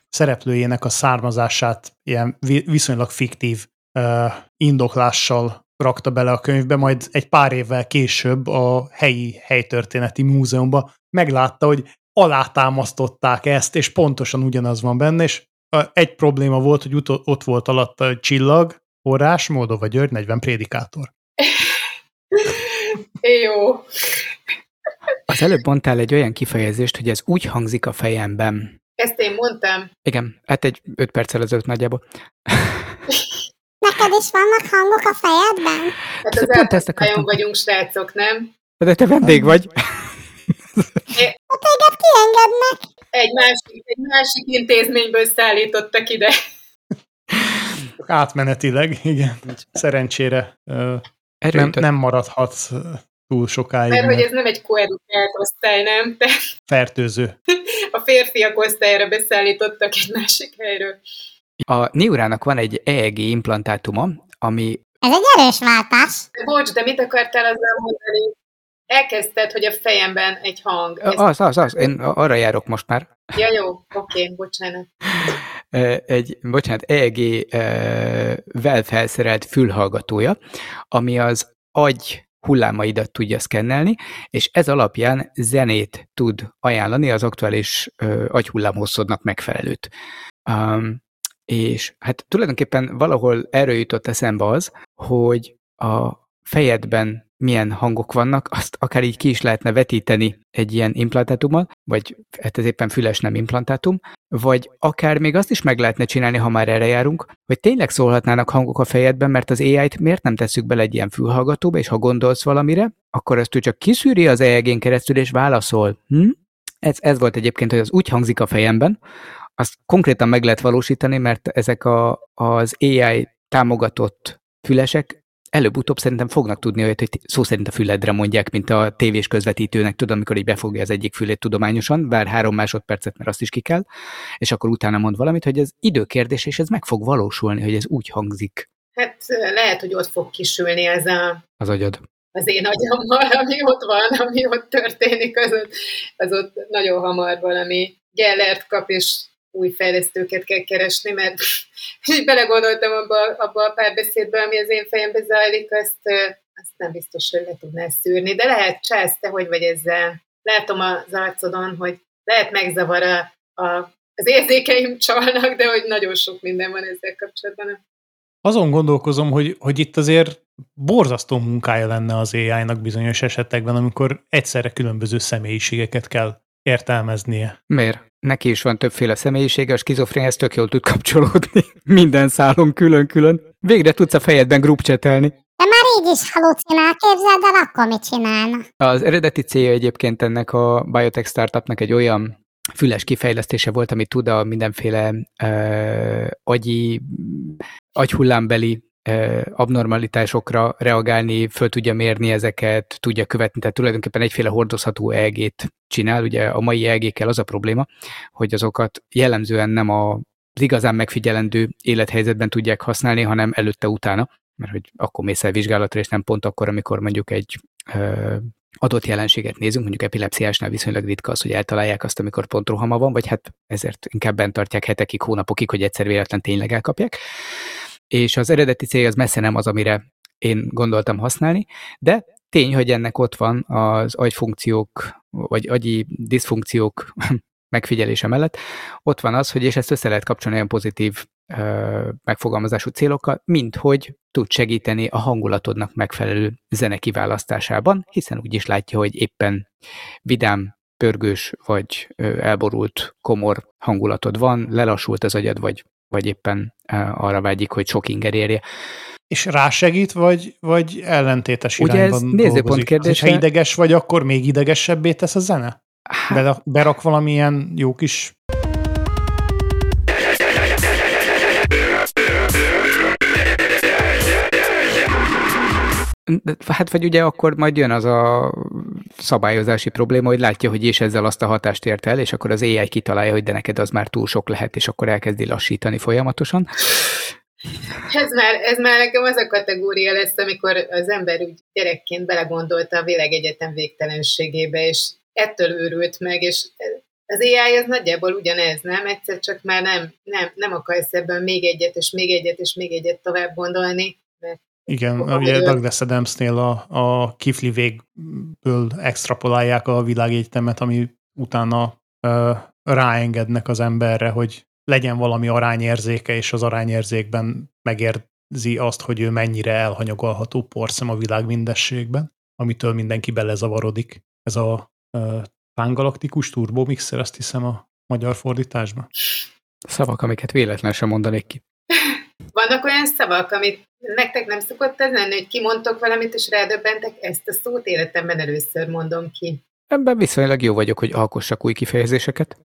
szereplőjének a származását ilyen viszonylag fiktív indoklással rakta bele a könyvbe, majd egy pár évvel később a helyi helytörténeti múzeumban meglátta, hogy alátámasztották ezt, és pontosan ugyanaz van benne, és egy probléma volt, hogy ott volt alatt a csillag, forrás, Moldova György, 40 prédikátor. Jó. Az előbb mondtál egy olyan kifejezést, hogy ez úgy hangzik a fejemben. Ezt én mondtam. Igen, hát egy öt perccel ezelőtt nagyjából. Neked is vannak hangok a fejedben? Hát az Pont ezt akartam. vagyunk srácok, nem? De te vendég vagy. A téged kiengednek. Egy másik, egy másik intézményből szállítottak ide. Átmenetileg, igen. Szerencsére nem, nem maradhatsz túl sokáig. Mert, mert hogy ez nem egy koedukált osztály, nem? Te... Fertőző. A férfiak osztályra beszállítottak egy másik helyről. A Niurának van egy EEG implantátuma, ami... Ez egy erős váltás. Bocs, de mit akartál azzal mondani? Elkezdted, hogy a fejemben egy hang. Ez... Az, az, az. Én arra járok most már. Ja, jó. Oké, okay, bocsánat. Egy, bocsánat, EEG-vel felszerelt fülhallgatója, ami az agy hullámaidat tudja szkennelni, és ez alapján zenét tud ajánlani az aktuális agyhullámhosszodnak megfelelőt. Um, és hát tulajdonképpen valahol erről jutott eszembe az, hogy a fejedben milyen hangok vannak, azt akár így ki is lehetne vetíteni egy ilyen implantátummal, vagy hát ez éppen füles nem implantátum, vagy akár még azt is meg lehetne csinálni, ha már erre járunk, hogy tényleg szólhatnának hangok a fejedben, mert az AI-t miért nem tesszük bele egy ilyen fülhallgatóba, és ha gondolsz valamire, akkor ezt ő csak kiszűri az EEG-n keresztül, és válaszol. Hm? Ez, ez volt egyébként, hogy az úgy hangzik a fejemben, azt konkrétan meg lehet valósítani, mert ezek a, az AI támogatott fülesek előbb-utóbb szerintem fognak tudni olyat, hogy szó szerint a füledre mondják, mint a tévés közvetítőnek, tudom, amikor így befogja az egyik fülét tudományosan, bár három másodpercet, mert azt is ki kell, és akkor utána mond valamit, hogy ez időkérdés, és ez meg fog valósulni, hogy ez úgy hangzik. Hát lehet, hogy ott fog kisülni ez a... Az agyad. Az én agyammal, ami ott van, ami ott történik, az ott, az ott nagyon hamar valami Gellert kap, és új fejlesztőket kell keresni, mert így belegondoltam abba, abba a párbeszédbe, ami az én fejembe zajlik, azt, azt nem biztos, hogy le tudná szűrni. De lehet, Csász, te hogy vagy ezzel? Látom az arcodon, hogy lehet megzavar a, a, az érzékeim csalnak, de hogy nagyon sok minden van ezzel kapcsolatban. Azon gondolkozom, hogy, hogy itt azért borzasztó munkája lenne az AI-nak bizonyos esetekben, amikor egyszerre különböző személyiségeket kell értelmeznie. Miért? Neki is van többféle személyisége, a skizofrénhez tök jól tud kapcsolódni. Minden szálon külön-külön. Végre tudsz a fejedben grupcsetelni. De már így is halucinál, képzeld el, akkor mit csinálna? Az eredeti célja egyébként ennek a biotech startupnak egy olyan füles kifejlesztése volt, ami tud a mindenféle uh, agyi, agyhullámbeli abnormalitásokra reagálni, föl tudja mérni ezeket, tudja követni, tehát tulajdonképpen egyféle hordozható EG-t csinál. Ugye a mai EG-kkel az a probléma, hogy azokat jellemzően nem a az igazán megfigyelendő élethelyzetben tudják használni, hanem előtte-utána, mert hogy akkor mész el vizsgálatra, és nem pont akkor, amikor mondjuk egy ö, adott jelenséget nézünk, mondjuk epilepsziásnál viszonylag ritka az, hogy eltalálják azt, amikor pont rohama van, vagy hát ezért inkább bent tartják hetekig, hónapokig, hogy egyszer véletlen tényleg elkapják és az eredeti cél az messze nem az, amire én gondoltam használni, de tény, hogy ennek ott van az agyfunkciók, vagy agyi diszfunkciók megfigyelése mellett, ott van az, hogy és ezt össze lehet kapcsolni olyan pozitív ö, megfogalmazású célokkal, mint hogy tud segíteni a hangulatodnak megfelelő zene kiválasztásában, hiszen úgy is látja, hogy éppen vidám, pörgős vagy elborult, komor hangulatod van, lelassult az agyad, vagy vagy éppen arra vágyik, hogy sok inger érje. És rásegít, vagy, vagy ellentétes Ugye irányban ez nézőpont kérdése. Ha ideges vagy, akkor még idegesebbé tesz a zene? Hát... Berak valamilyen jó kis Hát vagy ugye akkor majd jön az a szabályozási probléma, hogy látja, hogy és ezzel azt a hatást ért el, és akkor az AI kitalálja, hogy de neked az már túl sok lehet, és akkor elkezdi lassítani folyamatosan. Ez már, ez már nekem az a kategória lesz, amikor az ember úgy gyerekként belegondolta a világegyetem végtelenségébe, és ettől őrült meg, és az AI az nagyjából ugyanez, nem? Egyszer csak már nem, nem, nem akarsz ebben még egyet, és még egyet, és még egyet tovább gondolni. Igen, ugye Douglas Adamsnél a, a kifli végből extrapolálják a világegyetemet, ami utána ö, ráengednek az emberre, hogy legyen valami arányérzéke, és az arányérzékben megérzi azt, hogy ő mennyire elhanyagolható porszem a világ mindességben, amitől mindenki belezavarodik. Ez a pángalaktikus turbomixer, azt hiszem a magyar fordításban. Szavak, amiket véletlen sem mondanék ki. Vannak olyan szavak, amit nektek nem szokott ez lenni, hogy kimondtok valamit, és rádöbbentek, ezt a szót életemben először mondom ki. Ebben viszonylag jó vagyok, hogy alkossak új kifejezéseket.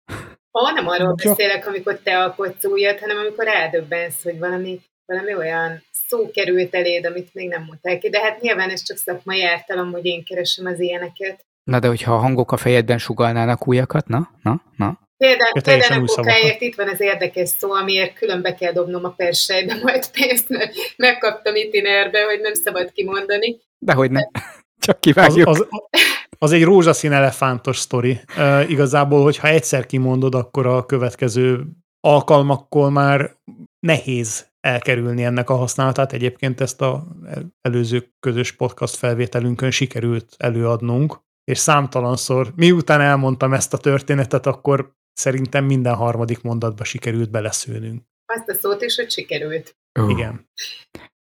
Ó, nem arról beszélek, amikor te alkotsz újat, hanem amikor eldöbbensz, hogy valami, valami olyan szó került eléd, amit még nem mondtál ki. De hát nyilván ez csak szakmai ártalom, hogy én keresem az ilyeneket. Na de hogyha a hangok a fejedben sugalnának újakat, na, na, na. Például, például a kukáért itt van az érdekes szó, amiért külön be kell dobnom a persejbe majd pénzt, mert megkaptam itinerbe, hogy nem szabad kimondani. Dehogy nem. Csak kivágjuk. Az, az, az egy rózsaszín elefántos sztori. Uh, igazából, hogyha egyszer kimondod, akkor a következő alkalmakkor már nehéz elkerülni ennek a használatát. Egyébként ezt a előző közös podcast felvételünkön sikerült előadnunk, és számtalanszor, miután elmondtam ezt a történetet, akkor szerintem minden harmadik mondatba sikerült beleszőnünk. Azt a szót is, hogy sikerült. Uh. Igen.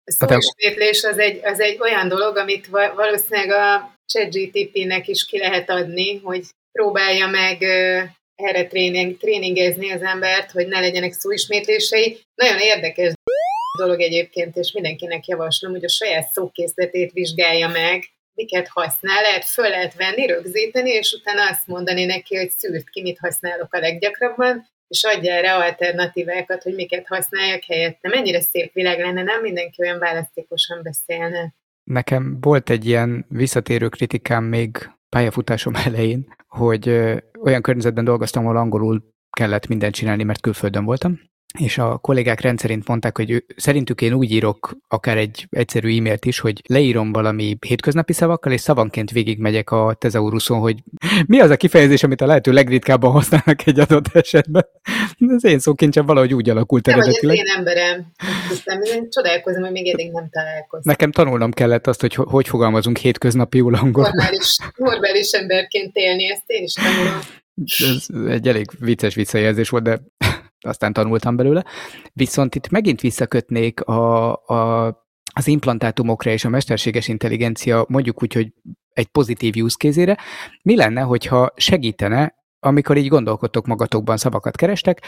A szóismétlés az egy, az egy olyan dolog, amit valószínűleg a ChatGTP-nek is ki lehet adni, hogy próbálja meg erre tréning, tréningezni az embert, hogy ne legyenek szóismétlései. Nagyon érdekes dolog egyébként, és mindenkinek javaslom, hogy a saját szókészletét vizsgálja meg, miket használ, lehet föl lehet venni, rögzíteni, és utána azt mondani neki, hogy szűrt ki, mit használok a leggyakrabban, és adja erre alternatívákat, hogy miket használjak helyette. Mennyire szép világ lenne, nem mindenki olyan választékosan beszélne. Nekem volt egy ilyen visszatérő kritikám még pályafutásom elején, hogy olyan környezetben dolgoztam, ahol angolul kellett mindent csinálni, mert külföldön voltam, és a kollégák rendszerint mondták, hogy ő, szerintük én úgy írok akár egy egyszerű e-mailt is, hogy leírom valami hétköznapi szavakkal, és szavanként végigmegyek a tezauruszon, hogy mi az a kifejezés, amit a lehető legritkábban használnak egy adott esetben. Az én szókincsem valahogy úgy alakult eredetileg. Nem, ez én emberem. Hiszem, én csodálkozom, hogy még eddig nem találkoztam. Nekem tanulnom kellett azt, hogy hogy fogalmazunk hétköznapi angolul. Normális, normális emberként élni, ezt én is tanulom. Ez egy elég vicces visszajelzés volt, de aztán tanultam belőle. Viszont itt megint visszakötnék a, a, az implantátumokra és a mesterséges intelligencia mondjuk úgy, hogy egy pozitív use case Mi lenne, hogyha segítene amikor így gondolkodtok magatokban, szavakat kerestek,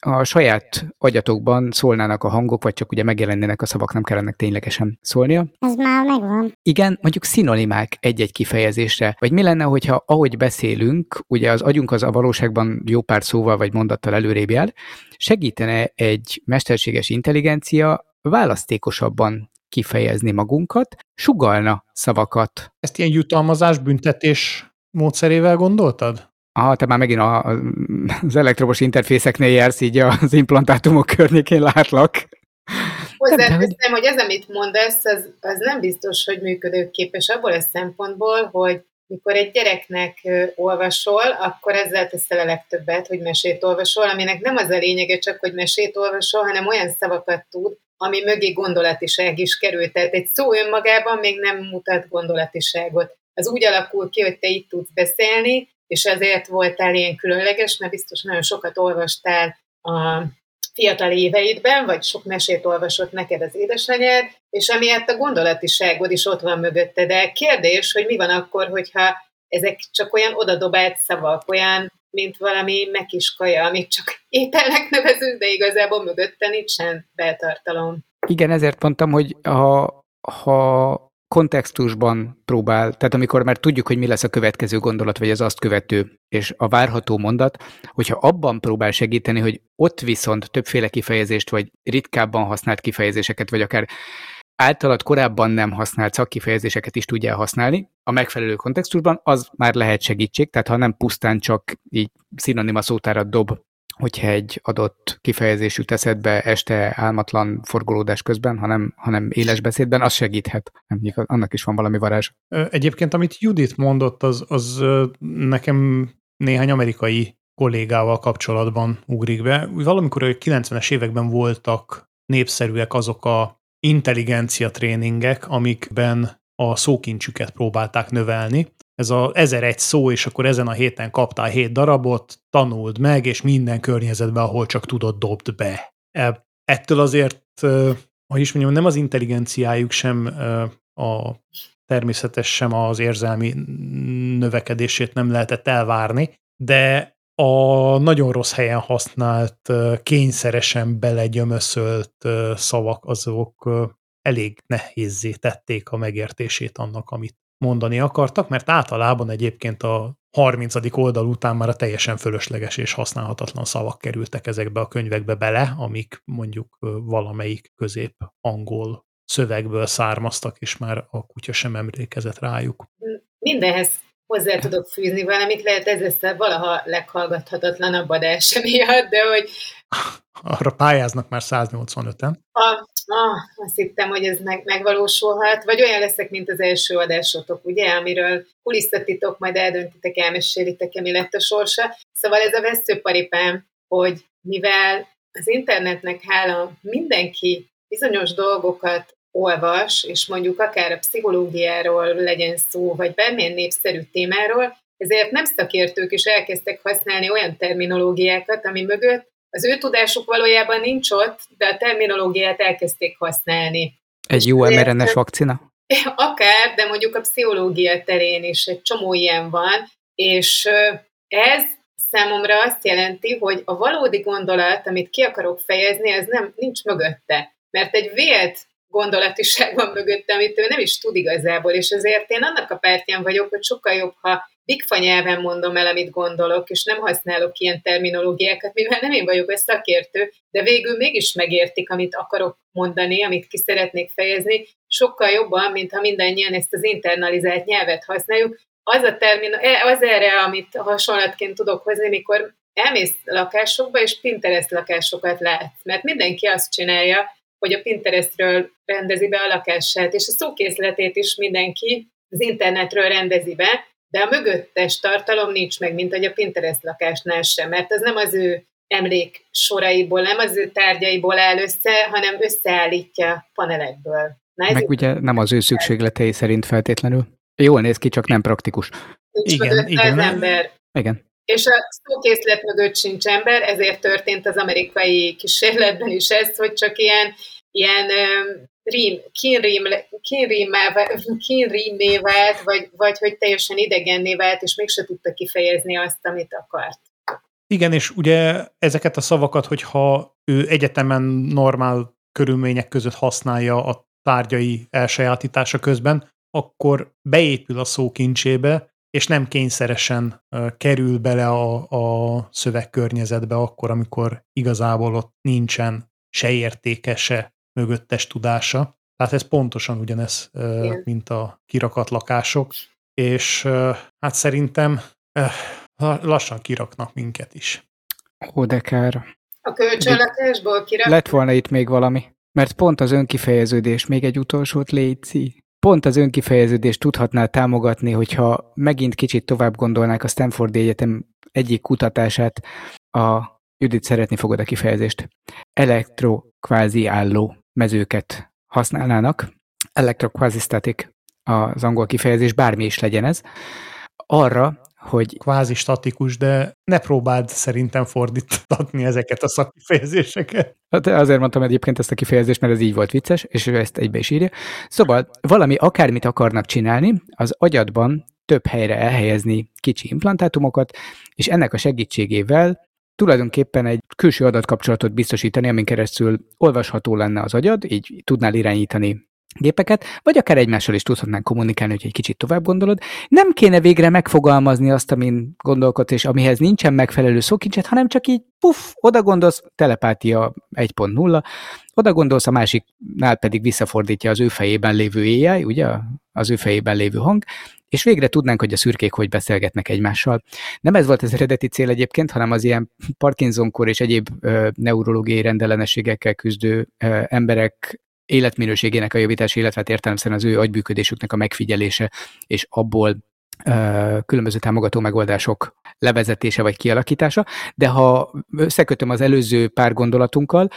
a saját agyatokban szólnának a hangok, vagy csak ugye megjelennének a szavak, nem kellene ténylegesen szólnia. Ez már megvan. Igen, mondjuk szinonimák egy-egy kifejezésre. Vagy mi lenne, hogyha ahogy beszélünk, ugye az agyunk az a valóságban jó pár szóval vagy mondattal előrébb jár, segítene egy mesterséges intelligencia választékosabban kifejezni magunkat, sugalna szavakat. Ezt ilyen jutalmazás, büntetés módszerével gondoltad? Ah, te már megint a, az elektromos interfészeknél jársz, így az implantátumok környékén látlak. Hozzáteszem, hogy ez, amit mondasz, az, az nem biztos, hogy működőképes abból a szempontból, hogy mikor egy gyereknek olvasol, akkor ezzel teszel a legtöbbet, hogy mesét olvasol, aminek nem az a lényege csak, hogy mesét olvasol, hanem olyan szavakat tud, ami mögé gondolatiság is került. Tehát egy szó önmagában még nem mutat gondolatiságot. Az úgy alakul ki, hogy te itt tudsz beszélni, és ezért voltál ilyen különleges, mert biztos nagyon sokat olvastál a fiatal éveidben, vagy sok mesét olvasott neked az édesanyád, és amiatt a gondolatiságod is ott van mögötte. De kérdés, hogy mi van akkor, hogyha ezek csak olyan odadobált szavak, olyan, mint valami mekis kaja, amit csak ételnek nevezünk, de igazából mögötte nincsen beltartalom. Igen, ezért mondtam, hogy ha, ha kontextusban próbál, tehát amikor már tudjuk, hogy mi lesz a következő gondolat, vagy az azt követő, és a várható mondat, hogyha abban próbál segíteni, hogy ott viszont többféle kifejezést, vagy ritkábban használt kifejezéseket, vagy akár általad korábban nem használt szakkifejezéseket is tudja használni a megfelelő kontextusban, az már lehet segítség, tehát ha nem pusztán csak így szinonima szótárat dob hogyha egy adott kifejezés jut eszedbe este álmatlan forgolódás közben, hanem, hanem éles beszédben, az segíthet. Annak is van valami varázs. Egyébként, amit Judit mondott, az, az nekem néhány amerikai kollégával kapcsolatban ugrik be. Valamikor a 90-es években voltak népszerűek azok a intelligencia tréningek, amikben a szókincsüket próbálták növelni. Ez a 1001 szó, és akkor ezen a héten kaptál 7 darabot, tanuld meg, és minden környezetben, ahol csak tudod, dobd be. E, ettől azért, hogy is mondjam, nem az intelligenciájuk sem a természetes, sem az érzelmi növekedését nem lehetett elvárni, de a nagyon rossz helyen használt, kényszeresen belegyömöszölt szavak, azok elég nehézzé tették a megértését annak, amit mondani akartak, mert általában egyébként a 30. oldal után már a teljesen fölösleges és használhatatlan szavak kerültek ezekbe a könyvekbe bele, amik mondjuk valamelyik közép angol szövegből származtak, és már a kutya sem emlékezett rájuk. Mindenhez hozzá tudok fűzni valamit, lehet ez lesz a valaha leghallgathatatlanabb adás miatt, de hogy... Arra pályáznak már 185-en. A, ah, azt hittem, hogy ez meg, megvalósulhat, vagy olyan leszek, mint az első adásotok, ugye, amiről kulisszatitok, majd eldöntitek, elmesélitek mi lett a sorsa. Szóval ez a veszőparipám, hogy mivel az internetnek hála mindenki bizonyos dolgokat olvas, és mondjuk akár a pszichológiáról legyen szó, vagy bármilyen népszerű témáról, ezért nem szakértők is elkezdtek használni olyan terminológiákat, ami mögött az ő tudásuk valójában nincs ott, de a terminológiát elkezdték használni. Egy jó mRNA-s vakcina? Akár, de mondjuk a pszichológia terén is egy csomó ilyen van, és ez számomra azt jelenti, hogy a valódi gondolat, amit ki akarok fejezni, ez nem nincs mögötte. Mert egy vélt gondolatiság van mögötte, amit ő nem is tud igazából, és ezért én annak a pártján vagyok, hogy sokkal jobb, ha bigfa nyelven mondom el, amit gondolok, és nem használok ilyen terminológiákat, mivel nem én vagyok a szakértő, de végül mégis megértik, amit akarok mondani, amit ki szeretnék fejezni, sokkal jobban, mint ha mindannyian ezt az internalizált nyelvet használjuk. Az a termin, e, erre, amit hasonlatként tudok hozni, mikor elmész lakásokba, és Pinterest lakásokat látsz, mert mindenki azt csinálja, hogy a Pinterestről rendezi be a lakását, és a szókészletét is mindenki az internetről rendezi be, de a mögöttes tartalom nincs meg, mint hogy a Pinterest lakásnál sem, mert az nem az ő emlék soraiból, nem az ő tárgyaiból áll össze, hanem összeállítja panelekből. Na, meg ugye nem az ő szükségletei szerint feltétlenül. Jól néz ki, csak nem praktikus. Nincs igen, igen. Az ember. Igen. És a szókészlet mögött sincs ember, ezért történt az amerikai kísérletben is ez, hogy csak ilyen, ilyen rím, kínrím, kínrímmé vált, vagy, vagy hogy teljesen idegenné vált, és mégse tudta kifejezni azt, amit akart. Igen, és ugye ezeket a szavakat, hogyha ő egyetemen normál körülmények között használja a tárgyai elsajátítása közben, akkor beépül a szókincsébe, és nem kényszeresen kerül bele a, a szövegkörnyezetbe akkor, amikor igazából ott nincsen se értéke, se mögöttes tudása. Tehát ez pontosan ugyanez, Igen. mint a kirakat lakások, és hát szerintem lassan kiraknak minket is. Ó, de kár. A kölcsönlakásból kirak? Lett volna itt még valami. Mert pont az önkifejeződés, még egy utolsót létszi pont az önkifejeződést tudhatná támogatni, hogyha megint kicsit tovább gondolnák a Stanford Egyetem egyik kutatását, a Judit szeretni fogod a kifejezést, elektrokvázi álló mezőket használnának, elektrokvázi az angol kifejezés, bármi is legyen ez, arra, hogy... Kvázi statikus, de ne próbáld szerintem fordítatni ezeket a szakifejezéseket. Hát azért mondtam egyébként ezt a kifejezést, mert ez így volt vicces, és ő ezt egybe is írja. Szóval valami akármit akarnak csinálni, az agyadban több helyre elhelyezni kicsi implantátumokat, és ennek a segítségével tulajdonképpen egy külső adatkapcsolatot biztosítani, amin keresztül olvasható lenne az agyad, így tudnál irányítani gépeket, vagy akár egymással is tudhatnánk kommunikálni, hogy egy kicsit tovább gondolod. Nem kéne végre megfogalmazni azt, amin gondolkodsz, és amihez nincsen megfelelő szókincset, hanem csak így, puff, oda gondolsz, telepátia 1.0, oda gondolsz, a másiknál pedig visszafordítja az ő fejében lévő AI, ugye, az ő fejében lévő hang, és végre tudnánk, hogy a szürkék hogy beszélgetnek egymással. Nem ez volt az eredeti cél egyébként, hanem az ilyen Parkinson-kor és egyéb ö, neurológiai rendellenességekkel küzdő ö, emberek életminőségének a javítása, illetve hát értelemszerűen az ő agyműködésüknek a megfigyelése, és abból különböző támogató megoldások levezetése vagy kialakítása, de ha összekötöm az előző pár gondolatunkkal,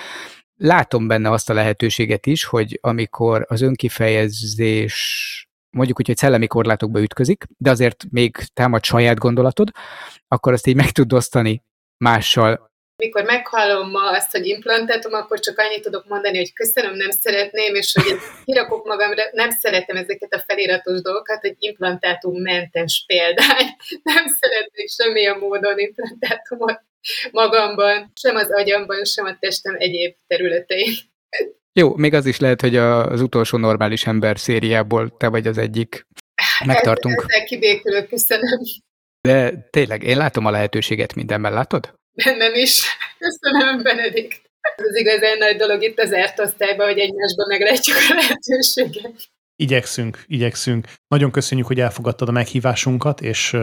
látom benne azt a lehetőséget is, hogy amikor az önkifejezés mondjuk úgy, hogy szellemi korlátokba ütközik, de azért még támad saját gondolatod, akkor azt így meg tud osztani mással. Mikor meghallom ma azt, hogy implantátum, akkor csak annyit tudok mondani, hogy köszönöm, nem szeretném, és hogy kirakok magamra, nem szeretem ezeket a feliratos dolgokat, hogy implantátum mentes példány. Nem szeretnék semmilyen módon implantátumot magamban, sem az agyamban, sem a testem egyéb területein. Jó, még az is lehet, hogy az utolsó normális ember szériából te vagy az egyik. Megtartunk. Ezzel kibékülök, köszönöm. De tényleg, én látom a lehetőséget mindenben, látod? Bennem is. Köszönöm, Benedikt. Ez az igazán nagy dolog itt az zárt osztályban, hogy egymásban meglátjuk a lehetőséget. Igyekszünk, igyekszünk. Nagyon köszönjük, hogy elfogadtad a meghívásunkat, és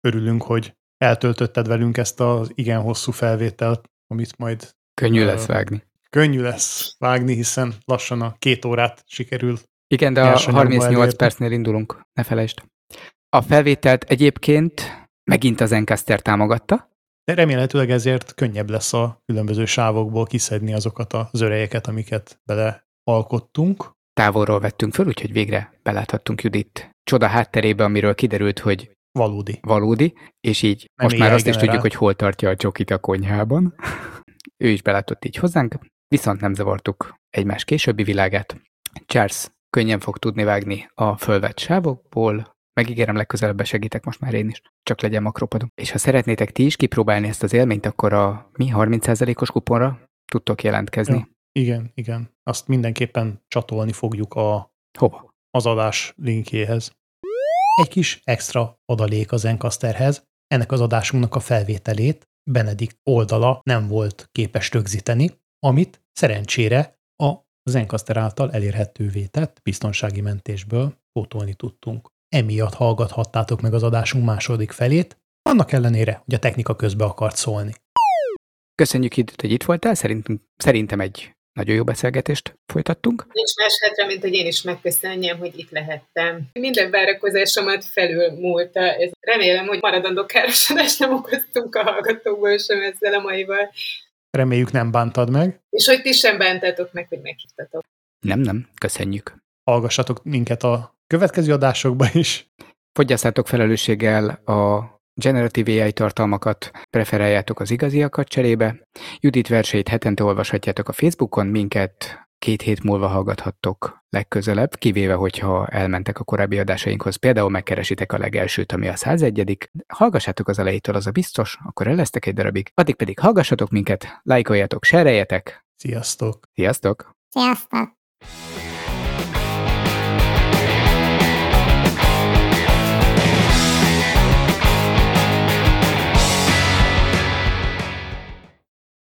örülünk, hogy eltöltötted velünk ezt az igen hosszú felvételt, amit majd... Könnyű lesz vágni. Könnyű lesz vágni, hiszen lassan a két órát sikerül. Igen, de a 38 elérni. percnél indulunk, ne felejtsd. A felvételt egyébként megint az Encaster támogatta. De remélhetőleg ezért könnyebb lesz a különböző sávokból kiszedni azokat az örejeket, amiket bele alkottunk. Távolról vettünk föl, úgyhogy végre beláthattunk Judit csoda hátterébe, amiről kiderült, hogy valódi. Valódi, és így Nem most már azt generál. is tudjuk, hogy hol tartja a csokit a konyhában. ő is belátott így hozzánk, viszont nem zavartuk egymás későbbi világát. Charles könnyen fog tudni vágni a fölvett sávokból, megígérem, legközelebb besegítek most már én is, csak legyen makropadom. És ha szeretnétek ti is kipróbálni ezt az élményt, akkor a mi 30%-os kuponra tudtok jelentkezni. Ja, igen, igen. Azt mindenképpen csatolni fogjuk a Hova? az adás linkjéhez. Egy kis extra adalék az Encasterhez, ennek az adásunknak a felvételét Benedikt oldala nem volt képes rögzíteni, amit szerencsére a Zencaster által elérhetővé tett biztonsági mentésből pótolni tudtunk. Emiatt hallgathattátok meg az adásunk második felét, annak ellenére, hogy a technika közbe akart szólni. Köszönjük, hogy itt voltál, szerintem, szerintem egy nagyon jó beszélgetést folytattunk. Nincs más hátra, mint hogy én is megköszönjem, hogy itt lehettem. Minden várakozásomat felül múlta. Ez remélem, hogy maradandó károsodást nem okoztunk a hallgatókból sem ezzel a maival. Reméljük nem bántad meg. És hogy ti sem bántatok meg, hogy meghívtatok. Nem, nem, köszönjük. Hallgassatok minket a következő adásokban is. Fogyasszátok felelősséggel a generatív AI tartalmakat, preferáljátok az igaziakat cserébe. Judit verseit hetente olvashatjátok a Facebookon, minket két hét múlva hallgathattok legközelebb, kivéve, hogyha elmentek a korábbi adásainkhoz, például megkeresitek a legelsőt, ami a 101 hallgassátok az elejétől, az a biztos, akkor el lesztek egy darabig. Addig pedig hallgassatok minket, lájkoljatok, sereljetek. Sziasztok! Sziasztok! Sziasztok!